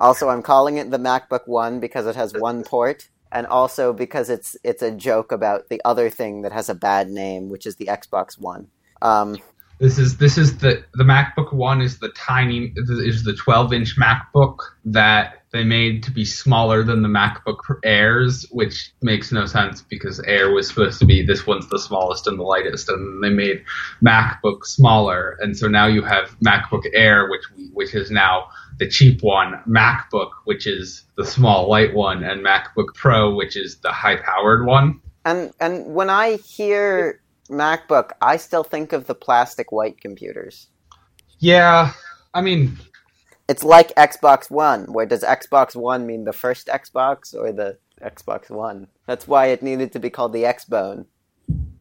also I'm calling it the MacBook One because it has one port, and also because it's it's a joke about the other thing that has a bad name, which is the Xbox One. Um, This is this is the the MacBook One is the tiny is the 12 inch MacBook that they made to be smaller than the MacBook Airs, which makes no sense because Air was supposed to be this one's the smallest and the lightest, and they made MacBook smaller, and so now you have MacBook Air, which we, which is now the cheap one, MacBook, which is the small light one, and MacBook Pro, which is the high powered one. and and when I hear MacBook, I still think of the plastic white computers. Yeah, I mean It's like Xbox One, where does Xbox One mean the first Xbox or the Xbox One? That's why it needed to be called the Xbone.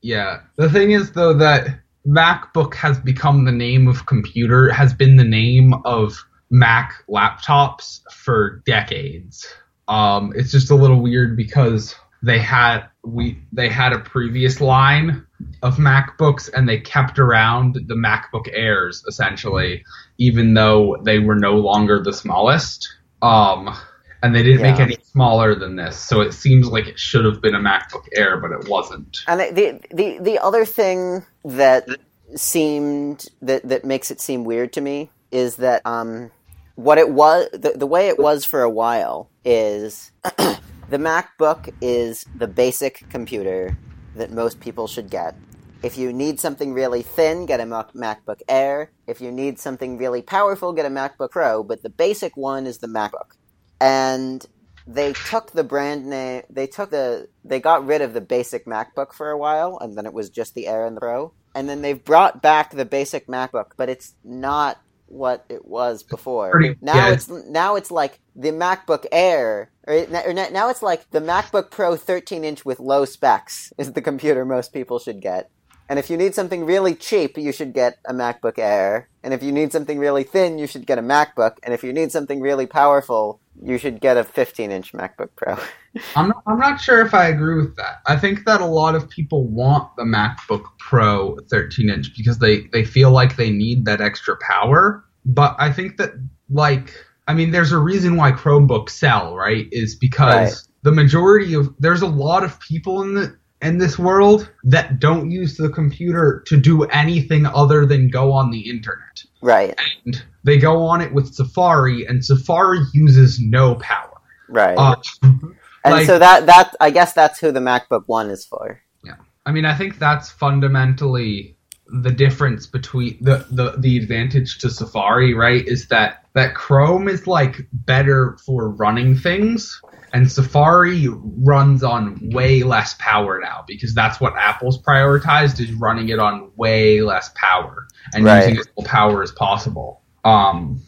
Yeah. The thing is though that MacBook has become the name of computer has been the name of Mac laptops for decades. Um it's just a little weird because they had we they had a previous line of MacBooks and they kept around the MacBook Airs essentially even though they were no longer the smallest. Um and they didn't make any smaller than this, so it seems like it should have been a MacBook Air, but it wasn't. And the the the other thing that seemed that that makes it seem weird to me is that um what it was the, the way it was for a while is (clears throat) the MacBook is the basic computer that most people should get. If you need something really thin, get a Mac- MacBook Air. If you need something really powerful, get a MacBook Pro. But the basic one is the MacBook. And they took the brand name, they took the, they got rid of the basic MacBook for a while, and then it was just the Air and the Pro. And then they've brought back the basic MacBook, but it's not what it was before. Pretty- now yeah. it's now it's like the MacBook Air, or, or now it's like the MacBook Pro 13 inch with low specs is the computer most people should get. And if you need something really cheap, you should get a MacBook Air. And if you need something really thin, you should get a MacBook. And if you need something really powerful, you should get a 15 inch MacBook Pro. (laughs) I'm not, I'm not sure if I agree with that. I think that a lot of people want the MacBook Pro 13 inch because they, they feel like they need that extra power. But I think that, like, I mean, there's a reason why Chromebooks sell, right? Is because Right. the majority of, there's a lot of people in the, in this world that don't use the computer to do anything other than go on the internet. right, And they go on it with Safari, and Safari uses no power. right. Uh, (laughs) and like- so that, that, I guess that's who the MacBook One is for. Yeah. I mean, I think that's fundamentally the difference between the, the the advantage to Safari, right? Is that that Chrome is like better for running things, and Safari runs on way less power now because that's what Apple's prioritized is running it on way less power and Right. using as little power as possible. Um,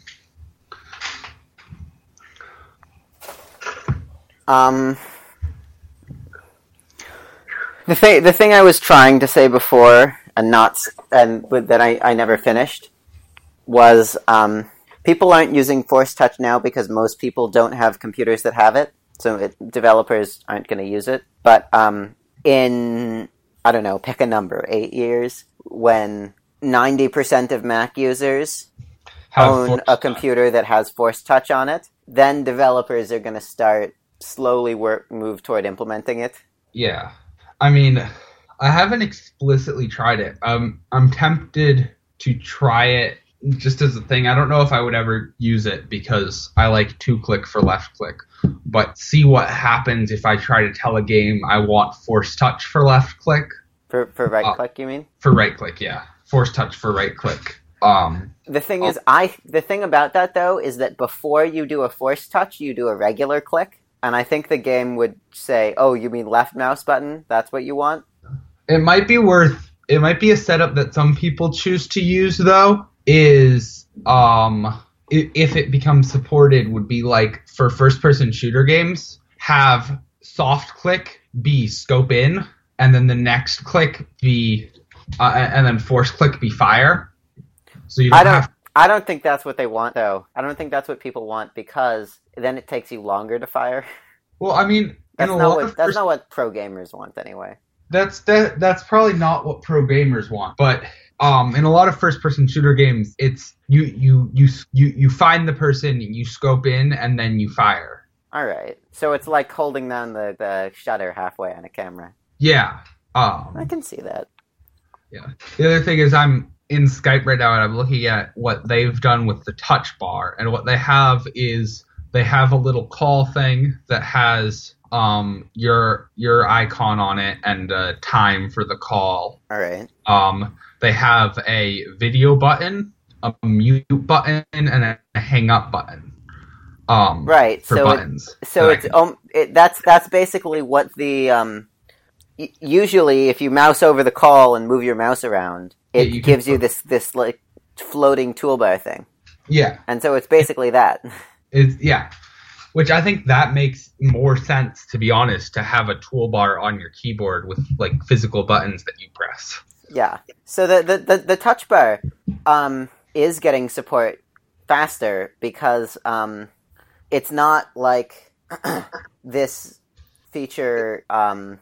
Um, the thing, the thing I was trying to say before, and not, and that I, I never finished, was um, people aren't using Force Touch now because most people don't have computers that have it, so it, developers aren't going to use it. But um, in I don't know, pick a number, eight years, when ninety percent of Mac users own a computer that has Force Touch on it, then developers are going to start slowly work move toward implementing it. Yeah. I mean, I haven't explicitly tried it. Um, I'm tempted to try it just as a thing. I don't know if I would ever use it because I like two click for left click. But see what happens if I try to tell a game I want force touch for left click. For for right Uh, click, you mean? For right click, yeah. Force touch for right click. Um, The thing Oh. is, I the thing about that though is that before you do a force touch, you do a regular click, and I think the game would say, "Oh, you mean left mouse button? That's what you want." it might be worth it might be a setup that some people choose to use though is um if it becomes supported would be like for first person shooter games have soft click be scope in and then the next click be uh, and then force click be fire so you don't, I don't- have I don't think that's what they want though. I don't think that's what people want because then it takes you longer to fire. well i mean That's not what of that's not what pro gamers want anyway. that's that that's probably not what pro gamers want but um in a lot of first person shooter games it's you you you you you find the person you scope in and then you fire All right, so it's like holding down the the shutter halfway on a camera. yeah I um can see that. yeah the other thing is i'm in skype right now and i'm looking at what they've done with the touch bar and what they have is they have a little call thing that has um your your icon on it and uh, time for the call All right. Um, they have a video button, a mute button, and a hang up button. Um, Right. so it, buttons. so that it's um it, that's that's basically what the um usually if you mouse over the call and move your mouse around Yeah, it you gives you this this like floating toolbar thing yeah, and so it's basically that (laughs) it's yeah. Which I think that makes more sense, to be honest, to have a toolbar on your keyboard with like physical buttons that you press. yeah so the the the, the touch bar um is getting support faster because um it's not like (clears throat) this feature um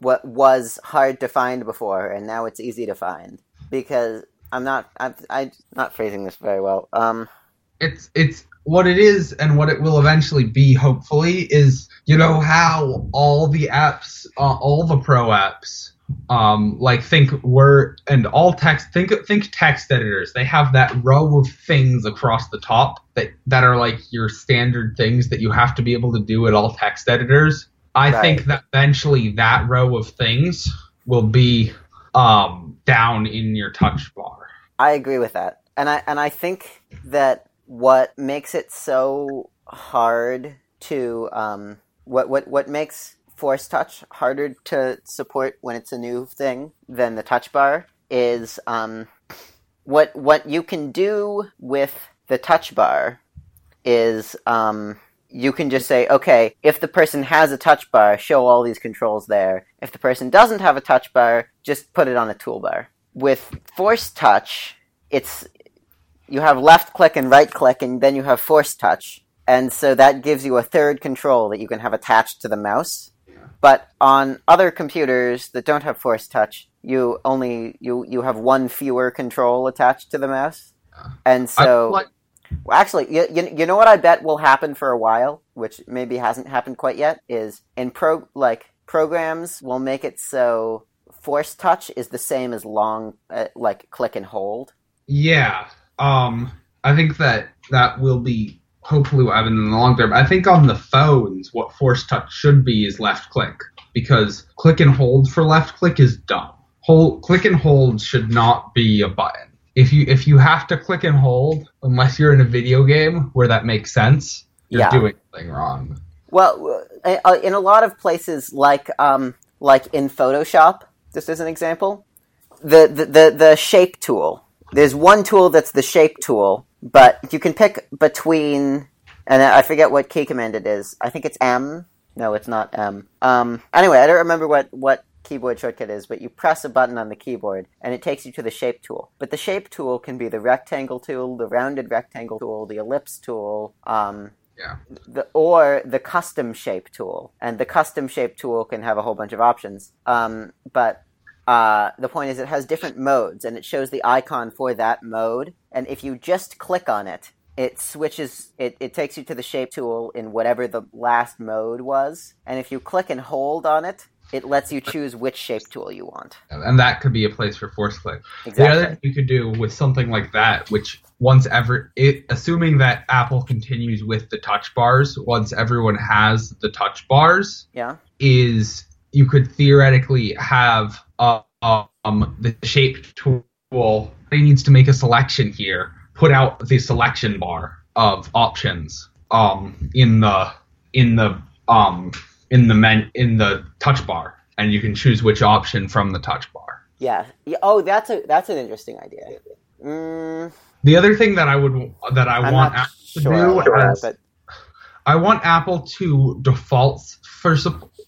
what was hard to find before and now it's easy to find because I'm not I'm, I'm not phrasing this very well. Um, It's it's what it is and what it will eventually be. Hopefully, is you know how all the apps, uh, all the pro apps, um, like think Word and all text. Think think text editors. They have that row of things across the top that that are like your standard things that you have to be able to do at all text editors. I Right. think that eventually that row of things will be um, down in your touch bar. I agree with that, and I and I think that what makes it so hard to um, what what what makes Force Touch harder to support when it's a new thing than the touch bar is um, what what you can do with the touch bar is um, you can just say, okay, if the person has a touch bar, show all these controls there. If the person doesn't have a touch bar, just put it on a toolbar. With Force Touch, it's you have left click and right click, and then you have Force Touch, and so that gives you a third control that you can have attached to the mouse. But on other computers that don't have Force Touch, you only you you have one fewer control attached to the mouse, ah. and I so. Well, actually, you, you, you know what I bet will happen for a while, which maybe hasn't happened quite yet, is in pro like programs will make it so force touch is the same as long uh, like click and hold. Yeah. Um, I think that that will be hopefully what happens in the long term. I think on the phones, what force touch should be is left click. because click and hold for left click is dumb. Hold click and hold should not be a button. If you if you have to click and hold, unless you're in a video game where that makes sense, you're Yeah. doing something wrong. Well, uh, in a lot of places, like um, like in Photoshop, just as an example, the, the the the shape tool. There's one tool that's the shape tool, but you can pick between, and I forget what key command it is. I think it's M. No, it's not M. Um, anyway, I don't remember what what keyboard shortcut is, but you press a button on the keyboard and it takes you to the shape tool. But the shape tool can be the rectangle tool, the rounded rectangle tool, the ellipse tool. Um, Yeah. the or the custom shape tool, and the custom shape tool can have a whole bunch of options. Um, but uh, the point is, it has different modes, and it shows the icon for that mode. And if you just click on it, it switches. It, it takes you to the shape tool in whatever the last mode was. And if you click and hold on it, it lets you choose which shape tool you want. And that could be a place for force click. The other thing you could do with something like that, which once ever, it, assuming that Apple continues with the touch bars, once everyone has the touch bars, yeah. is you could theoretically have uh, um, the shape tool. It needs to make a selection here. Put out the selection bar of options um, in the in the um, in the men in the touch bar, and you can choose which option from the touch bar. Yeah. Oh, that's a that's an interesting idea. Mm, The other thing that I would that I I'm want Apple to do about that, is but I want Apple to default for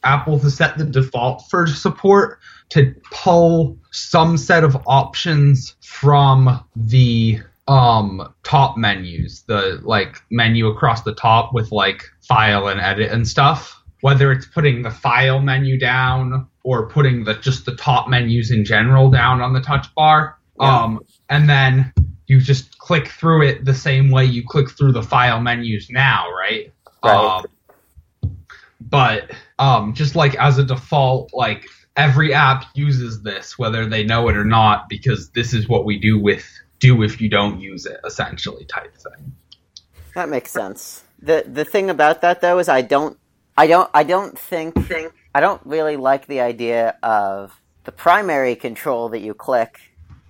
Apple to set the default for support to pull some set of options from the um top menus, the like menu across the top with like file and edit and stuff. Whether it's putting the file menu down or putting the just the top menus in general down on the touch bar. Yeah. Um and then you just click through it the same way you click through the file menus now, right? Right. Um, but um, just like as a default, like every app uses this, whether they know it or not, because this is what we do with do if you don't use it, essentially type thing. That makes sense. the The thing about that though is I don't, I don't, I don't think, I don't really like the idea of the primary control that you click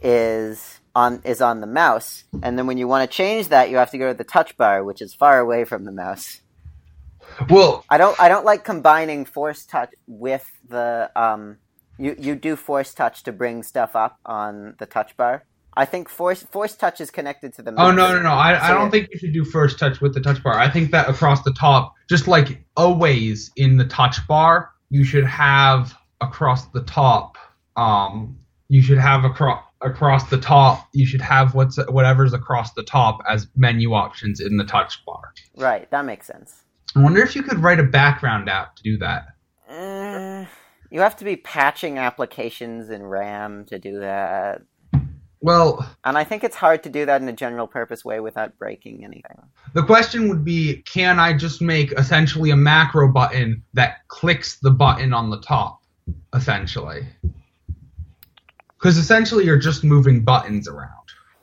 is on is on the mouse, and then when you want to change that, you have to go to the touch bar, which is far away from the mouse. Well, I don't, I don't like combining force touch with the um. You you do force touch to bring stuff up on the touch bar. I think force force touch is connected to the oh no, no, no! I, I don't think you should do first touch with the touch bar. I think that across the top, just like always in the touch bar, you should have across the top. Um, you should have across across the top. You should have what's whatever's across the top as menu options in the touch bar. Right, that makes sense. I wonder if you could write a background app to do that. Uh, you have to be patching applications in RAM to do that. Well, And I think it's hard to do that in a general purpose way without breaking anything. the question would be can I just make essentially a macro button that clicks the button on the top, essentially? Because essentially you're just moving buttons around.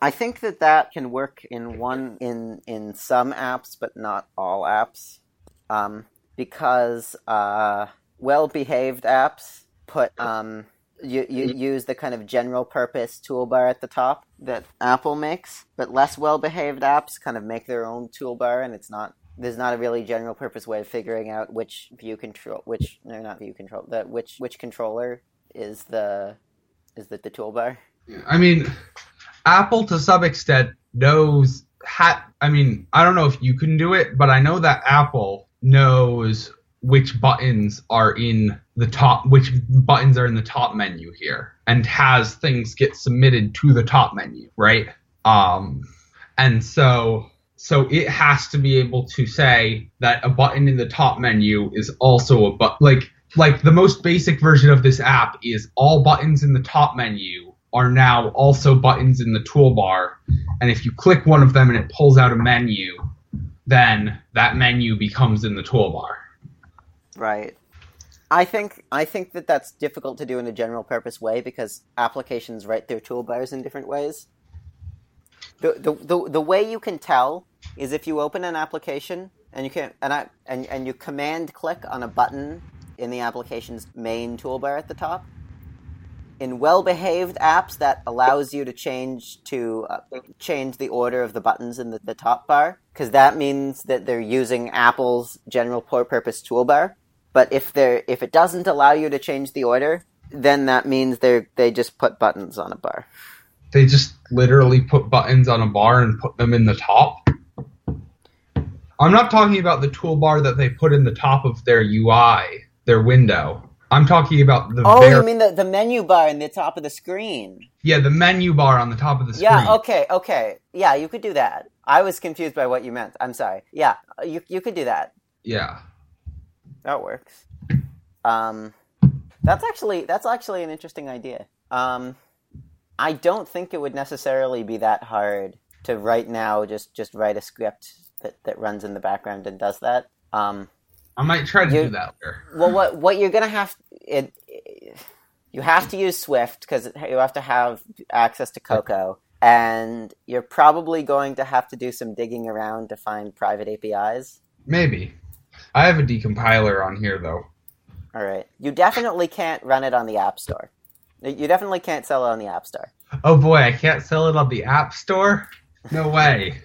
I think that that can work in one in in some apps, but not all apps, um, because uh, well-behaved apps put um, you, you mm-hmm. use the kind of general purpose toolbar at the top that Apple makes, but less well-behaved apps kind of make their own toolbar, and it's not there's not a really general purpose way of figuring out which view control which no not view control that which which controller is the is the, the toolbar. I mean, Apple to some extent knows. Ha- I mean, I don't know if you can do it, but I know that Apple knows which buttons are in the top, which buttons are in the top menu here, and has things get submitted to the top menu, right? Um, and so so it has to be able to say that a button in the top menu is also a but like like the most basic version of this app is all buttons in the top menu are now also buttons in the toolbar and if you click one of them and it pulls out a menu then that menu becomes in the toolbar Right. I think I think that that's difficult to do in a general purpose way because applications write their toolbars in different ways. The, the, the, the way you can tell is if you open an application and you can and I and, and you command click on a button in the application's main toolbar at the top. In well-behaved apps, that allows you to change to uh, change the order of the buttons in the, the top bar, because that means that they're using Apple's general purpose toolbar. But if they're if it doesn't allow you to change the order, then that means they they just put buttons on a bar. They just literally put buttons on a bar and put them in the top. I'm not talking about the toolbar that they put in the top of their UI, their window. I'm talking about the Oh, very, you mean the, the menu bar in the top of the screen? yeah, the menu bar on the top of the screen. Yeah, okay, okay. Yeah, you could do that. I was confused by what you meant. I'm sorry. Yeah, you you could do that. Yeah. That works. Um, that's actually that's actually an interesting idea. Um, I don't think it would necessarily be that hard to right now just just write a script that, that runs in the background and does that. Um, I might try to do that later. well, what what you're gonna have it, you have to use Swift because you have to have access to Cocoa, and you're probably going to have to do some digging around to find private APIs. Maybe. I have a decompiler on here though. All right, you definitely can't run it on the App Store. You definitely can't sell it on the App Store. Oh boy, I can't sell it on the App Store? No (laughs) way.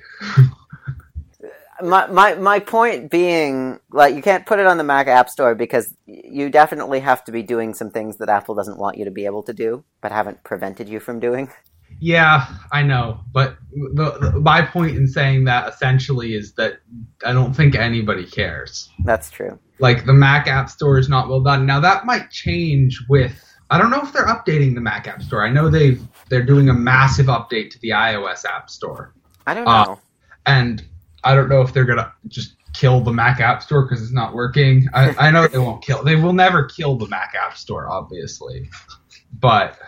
My, my my point being, like, you can't put it on the Mac App Store because you definitely have to be doing some things that Apple doesn't want you to be able to do, but haven't prevented you from doing. Yeah, I know, but the, the, my point in saying that essentially is that I don't think anybody cares. That's true. Like the Mac App Store is not well done. Now that might change with I don't know if they're updating the Mac App Store. I know they've they're doing a massive update to the iOS App Store. I don't Uh, know. And I don't know if they're gonna just kill the Mac App Store because it's not working. I, I know they won't kill. They will never kill the Mac App Store, obviously. But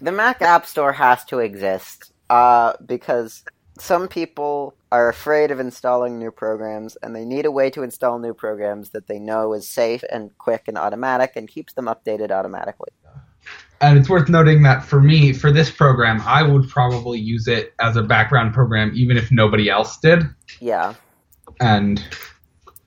the Mac App Store has to exist uh, because some people are afraid of installing new programs and they need a way to install new programs that they know is safe and quick and automatic and keeps them updated automatically. And it's worth noting that for me, for this program, I would probably use it as a background program even if nobody else did. Yeah. And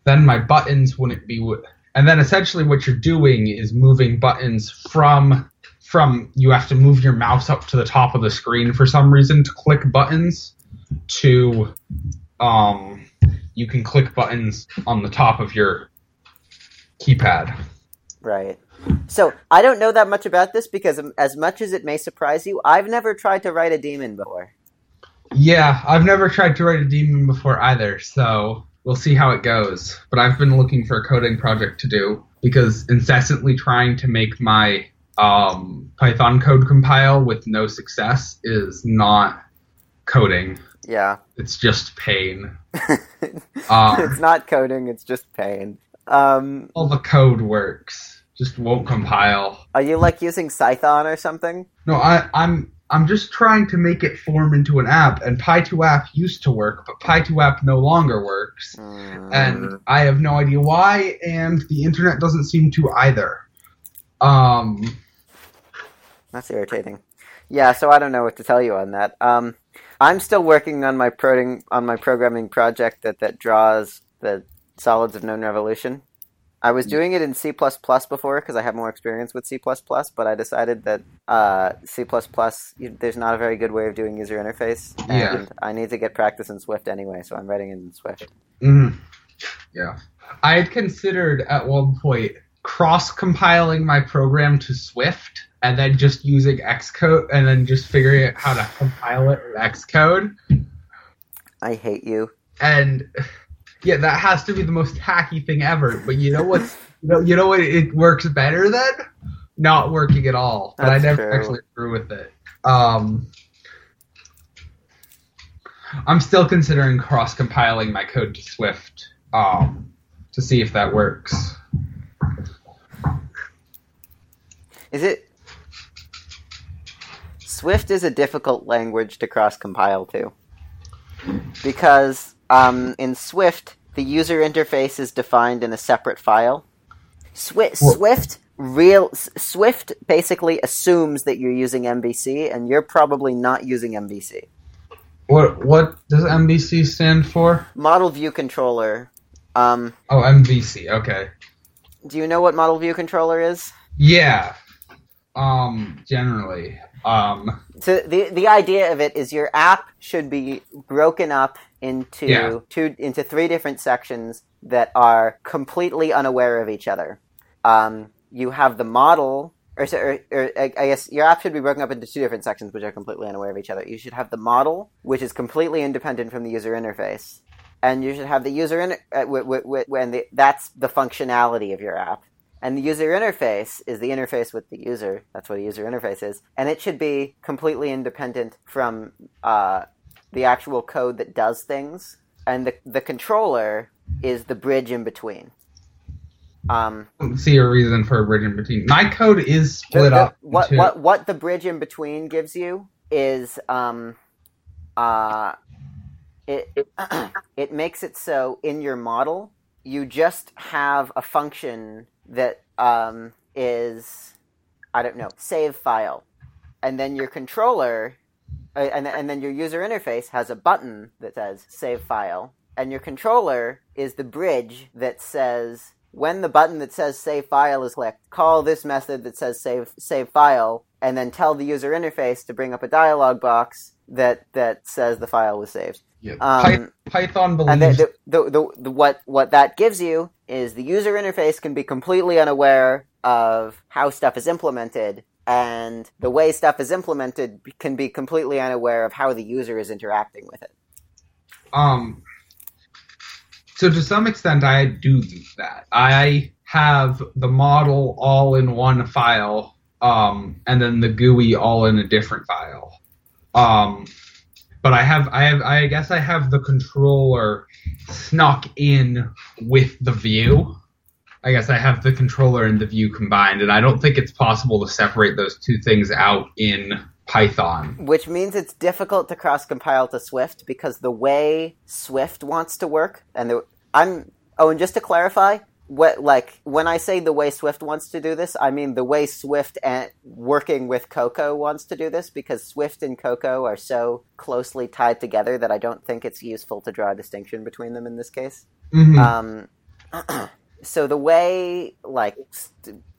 then my buttons wouldn't be. w- And then essentially what you're doing is moving buttons from from you have to move your mouse up to the top of the screen for some reason to click buttons to um you can click buttons on the top of your keypad. Right. So I don't know that much about this because, as much as it may surprise you, I've never tried to write a daemon before. Yeah, I've never tried to write a daemon before either, so we'll see how it goes. But I've been looking for a coding project to do because incessantly trying to make my um, Python code compile with no success is not coding. Yeah. It's just pain. (laughs) it's Um, not coding; it's just pain. Um, all the code works, just won't compile. are you like using Python or something? No, I, I'm I'm just trying to make it form into an app, and Py2App used to work, but Py2App no longer works. Mm. and I have no idea why, and the internet doesn't seem to either. Um, That's irritating. Yeah, so I don't know what to tell you on that. Um, I'm still working on my proting on my programming project that that draws the solids of known revolution. I was doing it in C++ before because I have more experience with C++, but I decided that uh, C++ there's not a very good way of doing user interface, Yeah. and I need to get practice in Swift anyway, so I'm writing it in Swift. mhm. Yeah, I had considered at one point cross compiling my program to Swift and then just using Xcode and then just figuring out how to compile it with Xcode. I hate you. And yeah, that has to be the most hacky thing ever. But you know what? You know, you know what? It works better than not working at all. But That's I never true. actually grew with it. Um, I'm still considering cross compiling my code to Swift um, to see if that works. Is it? Swift is a difficult language to cross compile to. Because um, in Swift, the user interface is defined in a separate file. Swi- Swift real Swift basically assumes that you're using MVC and you're probably not using MVC. What what does MVC stand for? Model view controller. Um, Oh, MVC. Okay. Do you know what model view controller is? Yeah. Um, generally. Um, So the the idea of it is your app should be broken up into Yeah. two into three different sections that are completely unaware of each other. Um, you have the model, or, so- or, or I I guess your app should be broken up into two different sections which are completely unaware of each other. You should have the model, which is completely independent from the user interface, and you should have the user in uh, w- w- w- when the, that's the functionality of your app. And the user interface is the interface with the user. That's what a user interface is. And it should be completely independent from uh, the actual code that does things. And the, the controller is the bridge in between. Um, I don't see a reason for a bridge in between. My code is the- split the- up. what, into- what, what the bridge in between gives you is um, uh, it, (clears throat) it makes it so in your model you just have a function that um, is I don't know save file, and then your controller uh, and and then your user interface has a button that says save file, and your controller is the bridge that says when the button that says save file is clicked, call this method that says save save file, and then tell the user interface to bring up a dialog box that that says the file was saved. Yeah. Um, Python believes and the, the, the, the, the, what what that gives you is the user interface can be completely unaware of how stuff is implemented, and the way stuff is implemented can be completely unaware of how the user is interacting with it. Um, so to some extent, I do that. I have the model all in one file, um, and then the GUI all in a different file. Um, but I have, I have, I guess I have the controller snuck in with the view. I guess I have the controller and the view combined, and I don't think it's possible to separate those two things out in Python. Which means it's difficult to cross compile to Swift because the way Swift wants to work, and the, I'm oh, and just to clarify, what like when I say the way Swift wants to do this, I mean the way Swift and working with Cocoa wants to do this because Swift and Cocoa are so closely tied together that I don't think it's useful to draw a distinction between them in this case. Mhm. Um, (clears throat) so the way like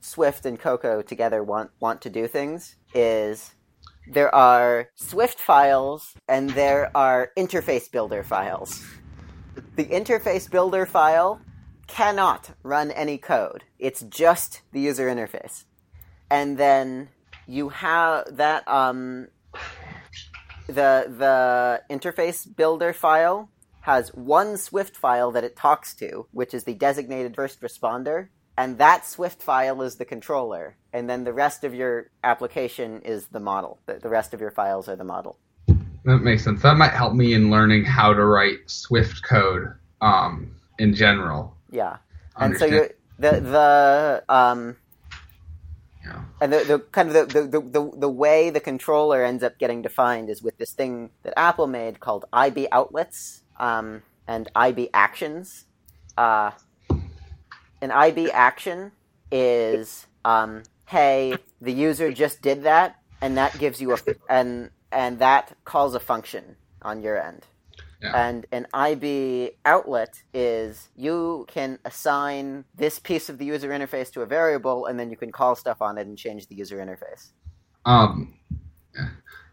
Swift and Cocoa together want want to do things is there are Swift files and there are interface builder files. The interface builder file cannot run any code. It's just the user interface. And then you have that um the the interface builder file has one Swift file that it talks to, which is the designated first responder, and that Swift file is the controller, and then the rest of your application is the model. The, the rest of your files are the model. That makes sense. That might help me in learning how to write Swift code um, in general. Yeah, and so you're the the um Yeah. and the, the kind of the, the, the, the way the controller ends up getting defined is with this thing that Apple made called IB outlets um, and IB actions. Uh, an IB action is um, hey, the user just did that, and that gives you a and and that calls a function on your end. Yeah. And an IB outlet is you can assign this piece of the user interface to a variable, and then you can call stuff on it and change the user interface. Um,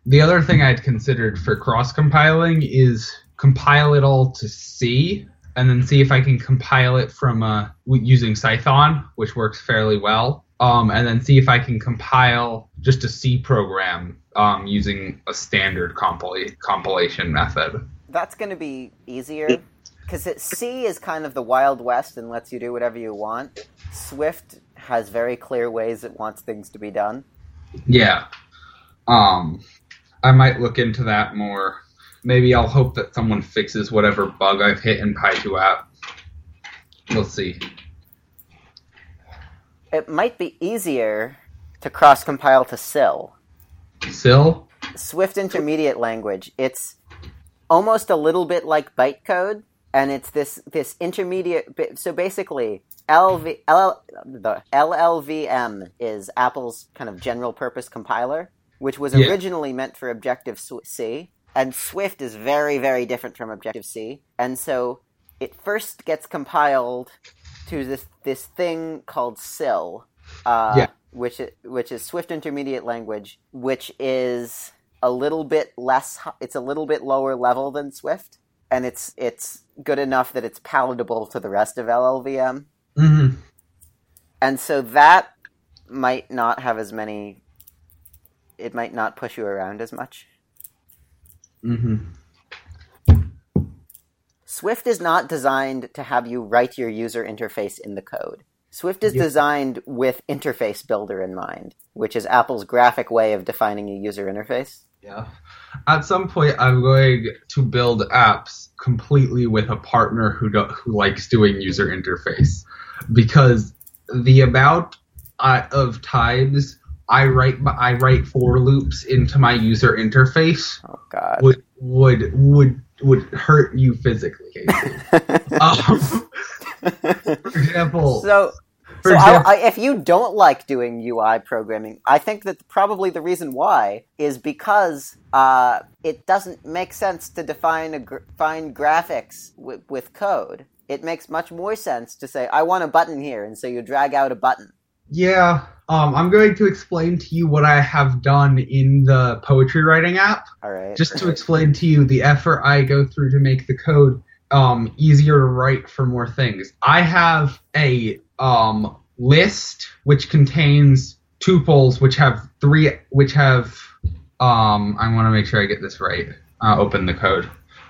the other thing I'd considered for cross compiling is compile it all to C, and then see if I can compile it from uh, using Python, which works fairly well. Um, and then see if I can compile just a C program um, using a standard compila- compilation method. That's going to be easier because C is kind of the Wild West and lets you do whatever you want. Swift has very clear ways it wants things to be done. Yeah. Um, I might look into that more. Maybe I'll hope that someone fixes whatever bug I've hit in py2app. We'll see. It might be easier to cross compile to SIL. Sil? Swift Intermediate Language. It's almost a little bit like bytecode, and it's this this intermediate. So basically, LV, L, the LLVM is Apple's kind of general purpose compiler, which was Yeah. originally meant for Objective C, and Swift is very very different from Objective C, and so it first gets compiled to this this thing called SIL, uh, Yeah. which which is Swift Intermediate Language, which is a little bit less. It's a little bit lower level than Swift, and it's it's good enough that it's palatable to the rest of LLVM, hmm and so that might not have as many. It might not push you around as much. hmm Swift is not designed to have you write your user interface in the code. Swift is Yeah. designed with interface builder in mind, which is Apple's graphic way of defining a user interface. Yeah. At some point, I'm going to build apps completely with a partner who do, who likes doing user interface, because the amount uh, of times I write I write for loops into my user interface Oh God. would would would would hurt you physically. Casey. (laughs) um, (laughs) for example, so, (laughs) so I, I, if you don't like doing UI programming, I think that probably the reason why is because uh, it doesn't make sense to define a gr- define graphics with, with code. It makes much more sense to say, "I want a button here," and so you drag out a button. yeah. Um, I'm going to explain to you what I have done in the poetry writing app. All right. just to explain to you the effort I go through to make the code um, easier to write for more things. I have a um, list which contains tuples which have three which have um, I want to make sure I get this right. Uh, open the code,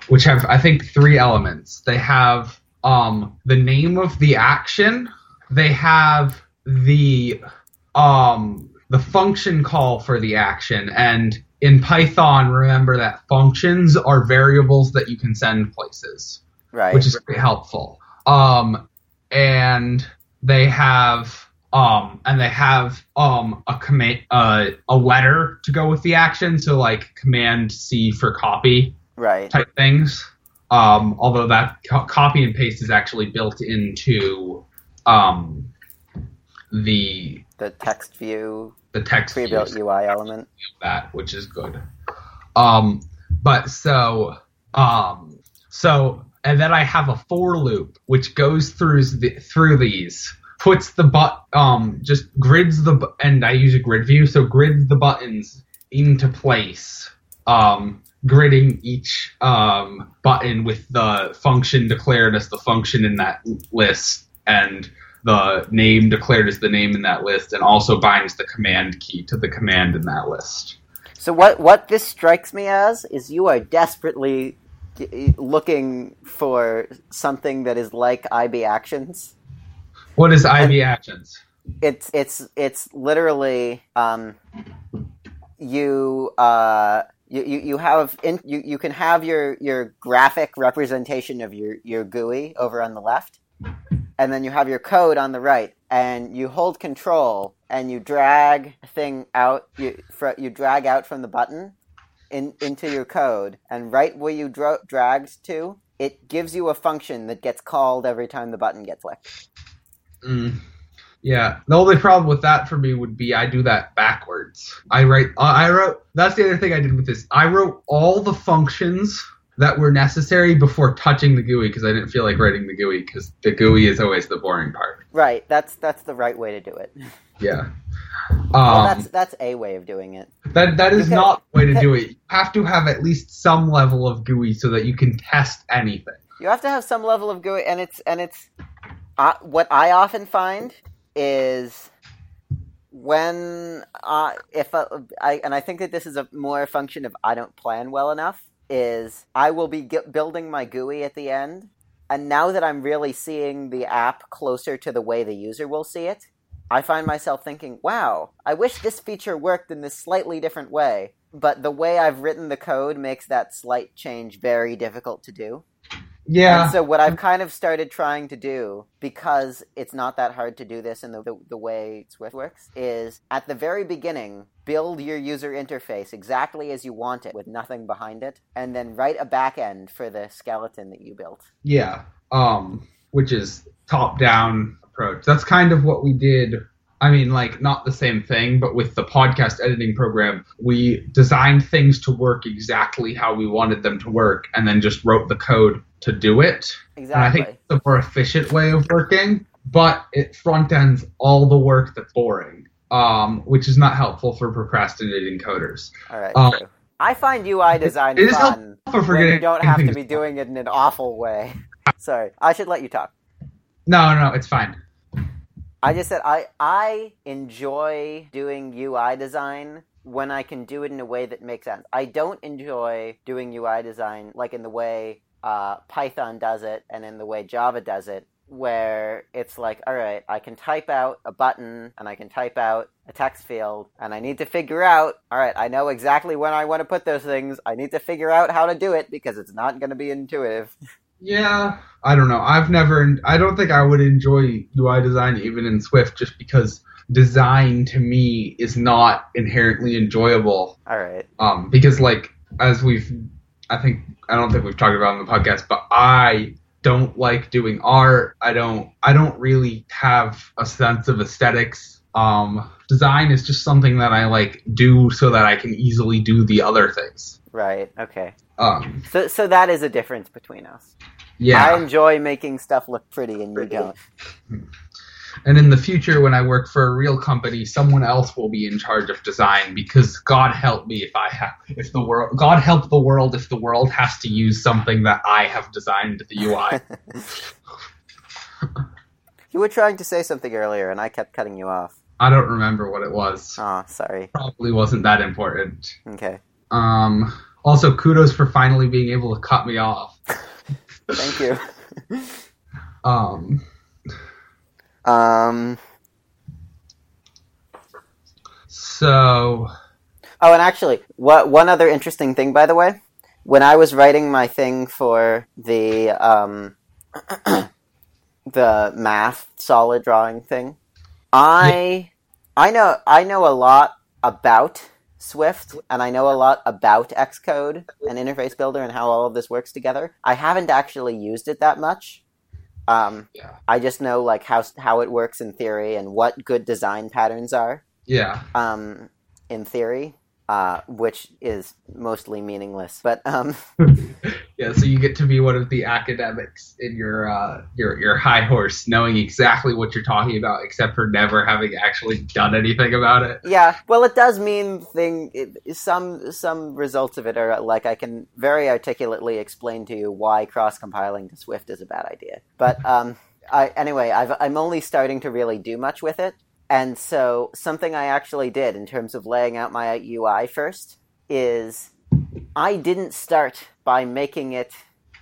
which have I think three elements. They have um, the name of the action. They have the um, the function call for the action, and in Python, remember that functions are variables that you can send places right. which is very helpful. Um, and they have um, and they have um a command uh, a letter to go with the action, so like Command C for copy right. type things. Um, although that co- copy and paste is actually built into um the the text view the text pre-built views UI element. that, which is good. Um, but so, um, so, and then I have a for loop which goes through the, through these, puts the but, um, just grids the, and I use a grid view, so grids the buttons into place. Um, gridding each um, button with the function declared as the function in that list and the name declared as the name in that list and also binds the command key to the command in that list. So what what this strikes me as is you are desperately looking for something that is like IB actions. What is IB actions? It's it's it's literally um, you uh you, you, you have in, you, you can have your, your graphic representation of your, your GUI over on the left, and then you have your code on the right, and you hold control and you drag a thing out you fr- you drag out from the button in into your code, and right where you dro- dragged to, it gives you a function that gets called every time the button gets clicked. Mm. Yeah, the only problem with that for me would be I do that backwards. I write, I wrote, that's the other thing I did with this. I wrote all the functions that were necessary before touching the GUI because I didn't feel like writing the GUI because the GUI is always the boring part. Right, that's that's the right way to do it. (laughs) Yeah. Well, Um, that's that's a way of doing it. that that is not the way to do it. You have to have at least some level of GUI so that you can test anything. You have to have some level of GUI, and it's and it's uh, what I often find is when uh, if uh, I and I think that this is a more a function of I don't plan well enough. Is I will be g- building my GUI at the end, and now that I'm really seeing the app closer to the way the user will see it, I find myself thinking, "Wow, I wish this feature worked in this slightly different way." But the way I've written the code makes that slight change very difficult to do. Yeah. And so what I've kind of started trying to do, because it's not that hard to do this in the, the, the way Swift works, is at the very beginning, build your user interface exactly as you want it with nothing behind it, and then write a back end for the skeleton that you built. Yeah, um, which is top down approach. That's kind of what we did. I mean, like, not the same thing, but with the podcast editing program, we designed things to work exactly how we wanted them to work and then just wrote the code to do it. And I Exactly. think the more efficient way of working. but it front ends all the work that's boring, um, which is not helpful for procrastinating coders. All right. Um. I find UI design it is fun For when forgetting you don't have to be doing it in an awful way. (laughs) Sorry, I should let you talk. No, no, it's fine. I just said I I enjoy doing UI design when I can do it in a way that makes sense. I don't enjoy doing UI design like in the way uh, Python does it and in the way Java does it, where it's like, all right, I can type out a button and I can type out a text field, and I need to figure out, all right, I know exactly when I want to put those things. I need to figure out how to do it because it's not going to be intuitive. (laughs) Yeah, I don't know. I've never. I don't think I would enjoy UI design even in Swift, just because design to me is not inherently enjoyable. All right. Um, because like as we've, I think I don't think we've talked about on the podcast, but I don't like doing art. I don't. I don't really have a sense of aesthetics. Um, design is just something that I like do so that I can easily do the other things. Right. Okay. Um, So so that is a difference between us. yeah. I enjoy making stuff look pretty, and you don't. (laughs) And in the future, when I work for a real company, someone else will be in charge of design because God help me if I have, if the world, God help the world if the world has to use something that I have designed the UI. (laughs) (laughs) You were trying to say something earlier, and I kept cutting you off. I don't remember what it was. Oh, sorry. Probably wasn't that important. Okay. Um, also, kudos for finally being able to cut me off. Thank you. (laughs) Um, Um. so Oh, and actually, what one other interesting thing, by the way, when I was writing my thing for the um, (clears throat) the math solid drawing thing, I I know I know a lot about Swift, and I know a lot about Xcode and Interface Builder and how all of this works together. I haven't actually used it that much. Um, Yeah. I just know like how how it works in theory and what good design patterns are yeah, um, in theory, uh, which is mostly meaningless. But um, (laughs) yeah. So you get to be one of the academics in your uh, your your high horse, knowing exactly what you're talking about, except for never having actually done anything about it. yeah, well, it does mean thing. It, some some results of it are like I can very articulately explain to you why cross compiling to Swift is a bad idea. But um, I, anyway, I've, I'm only starting to really do much with it. And so, something I actually did in terms of laying out my UI first is I didn't start by making it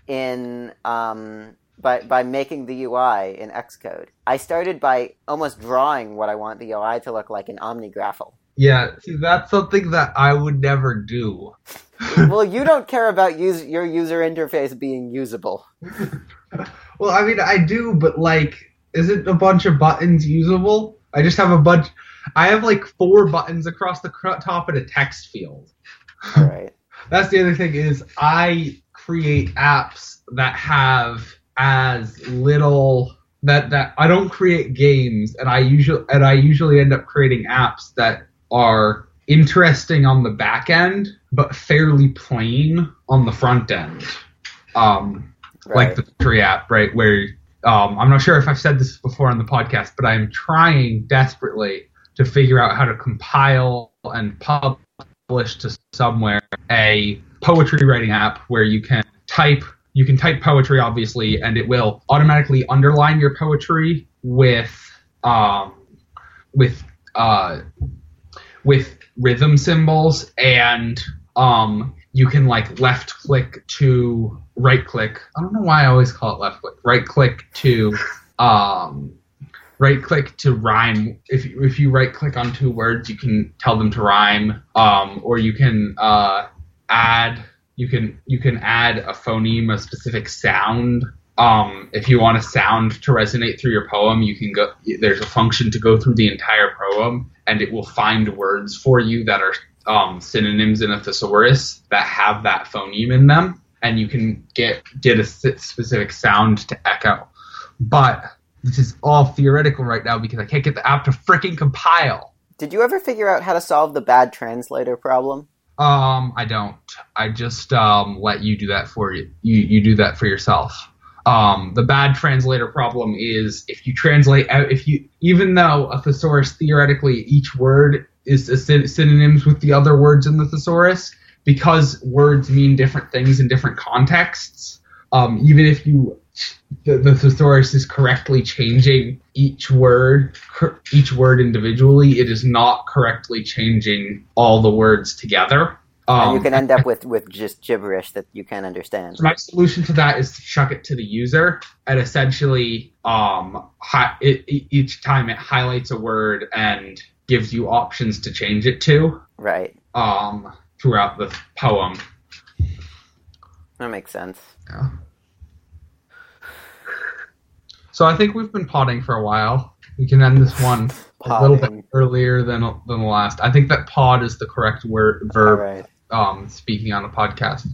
in um, by by making the UI in Xcode. I started by almost drawing what I want the UI to look like in OmniGraffle. Yeah, see, that's something that I would never do. (laughs) well, you don't care about use, your user interface being usable. (laughs) Well, I mean, I do, but like, isn't a bunch of buttons usable? I just have a bunch. I have like four buttons across the top of a text field. All right. (laughs) That's the other thing is I create apps that have as little that that I don't create games, and I usually and I usually end up creating apps that are interesting on the back end, but fairly plain on the front end. Um, Right. like the tree app, right? Where um, I'm not sure if I've said this before on the podcast, but I'm trying desperately to figure out how to compile and publish to somewhere a poetry writing app where you can type you can type poetry obviously and it will automatically underline your poetry with um, with uh, with rhythm symbols and um, you can like left click to right click. I don't know why I always call it left click. Right click to um, right click to rhyme. If if you right click on two words, you can tell them to rhyme. Um, or you can uh, add you can you can add a phoneme, a specific sound. Um, if you want a sound to resonate through your poem, you can go. There's a function to go through the entire poem, and it will find words for you that are um, synonyms in a thesaurus that have that phoneme in them, and you can get get a specific sound to echo. But this is all theoretical right now because I can't get the app to freaking compile. Did you ever figure out how to solve the bad translator problem? Um, I don't. I just um let you do that for you. You you do that for yourself. Um, the bad translator problem is if you translate out, if you even though a thesaurus theoretically each word is synonyms with the other words in the thesaurus, because words mean different things in different contexts. Um, even if you the, the thesaurus is correctly changing each word cor- each word individually, it is not correctly changing all the words together. and you Um, can end up with, with just gibberish that you can't understand. so my solution to that is to chuck it to the user and essentially um hi- it- each time it highlights a word and gives you options to change it to Right. um throughout the poem. That makes sense. Yeah. So I think we've been podding for a while. We can end this one a little bit earlier than than the last. I think that pod is the correct word verb. right. Um, speaking on a podcast.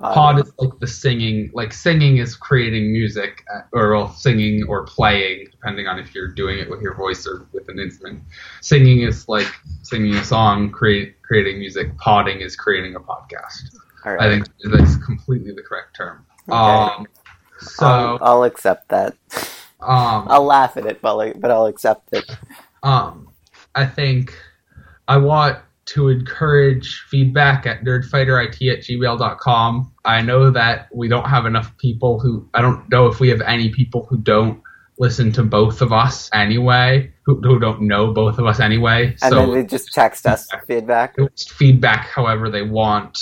Pod is like the singing like singing is creating music uh, or well, singing or playing depending on if you're doing it with your voice or with an instrument singing is like singing a song create, creating music podding is creating a podcast right. i think that's completely the correct term Okay. um so I'll, I'll accept that. um I'll laugh at it, but, like, but I'll accept it. um i think i want to encourage feedback at nerdfighterit at gmail.com i know that we don't have enough people who i don't know if we have any people who don't listen to both of us anyway who, who don't know both of us anyway And so then they just text us (laughs) feedback. feedback however they want.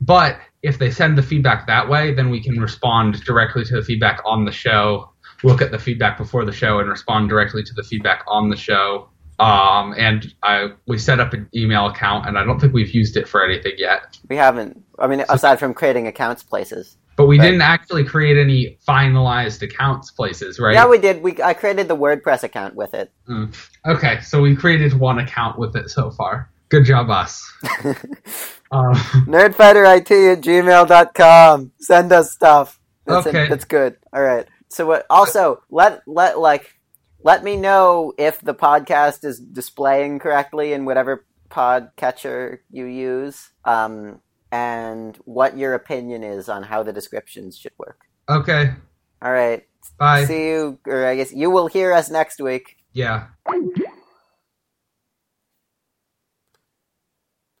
But if they send the feedback that way then we can respond directly to the feedback on the show. Look at the feedback before the show and respond directly to the feedback on the show um, and I we set up an email account and I don't think we've used it for anything yet We haven't. I mean, aside from creating accounts places. but we Right. didn't actually create any finalized accounts places right Yeah, we did. We I created the WordPress account with it. okay so we created one account with it so far good job us (laughs) uh, Nerdfighterit at gmail.com. Send us stuff. That's Okay. It. That's good. All right. So what, also let let like let me know if the podcast is displaying correctly in whatever podcatcher you use, um, and what your opinion is on how the descriptions should work. okay All right. bye See you, or I guess you will hear us next week. yeah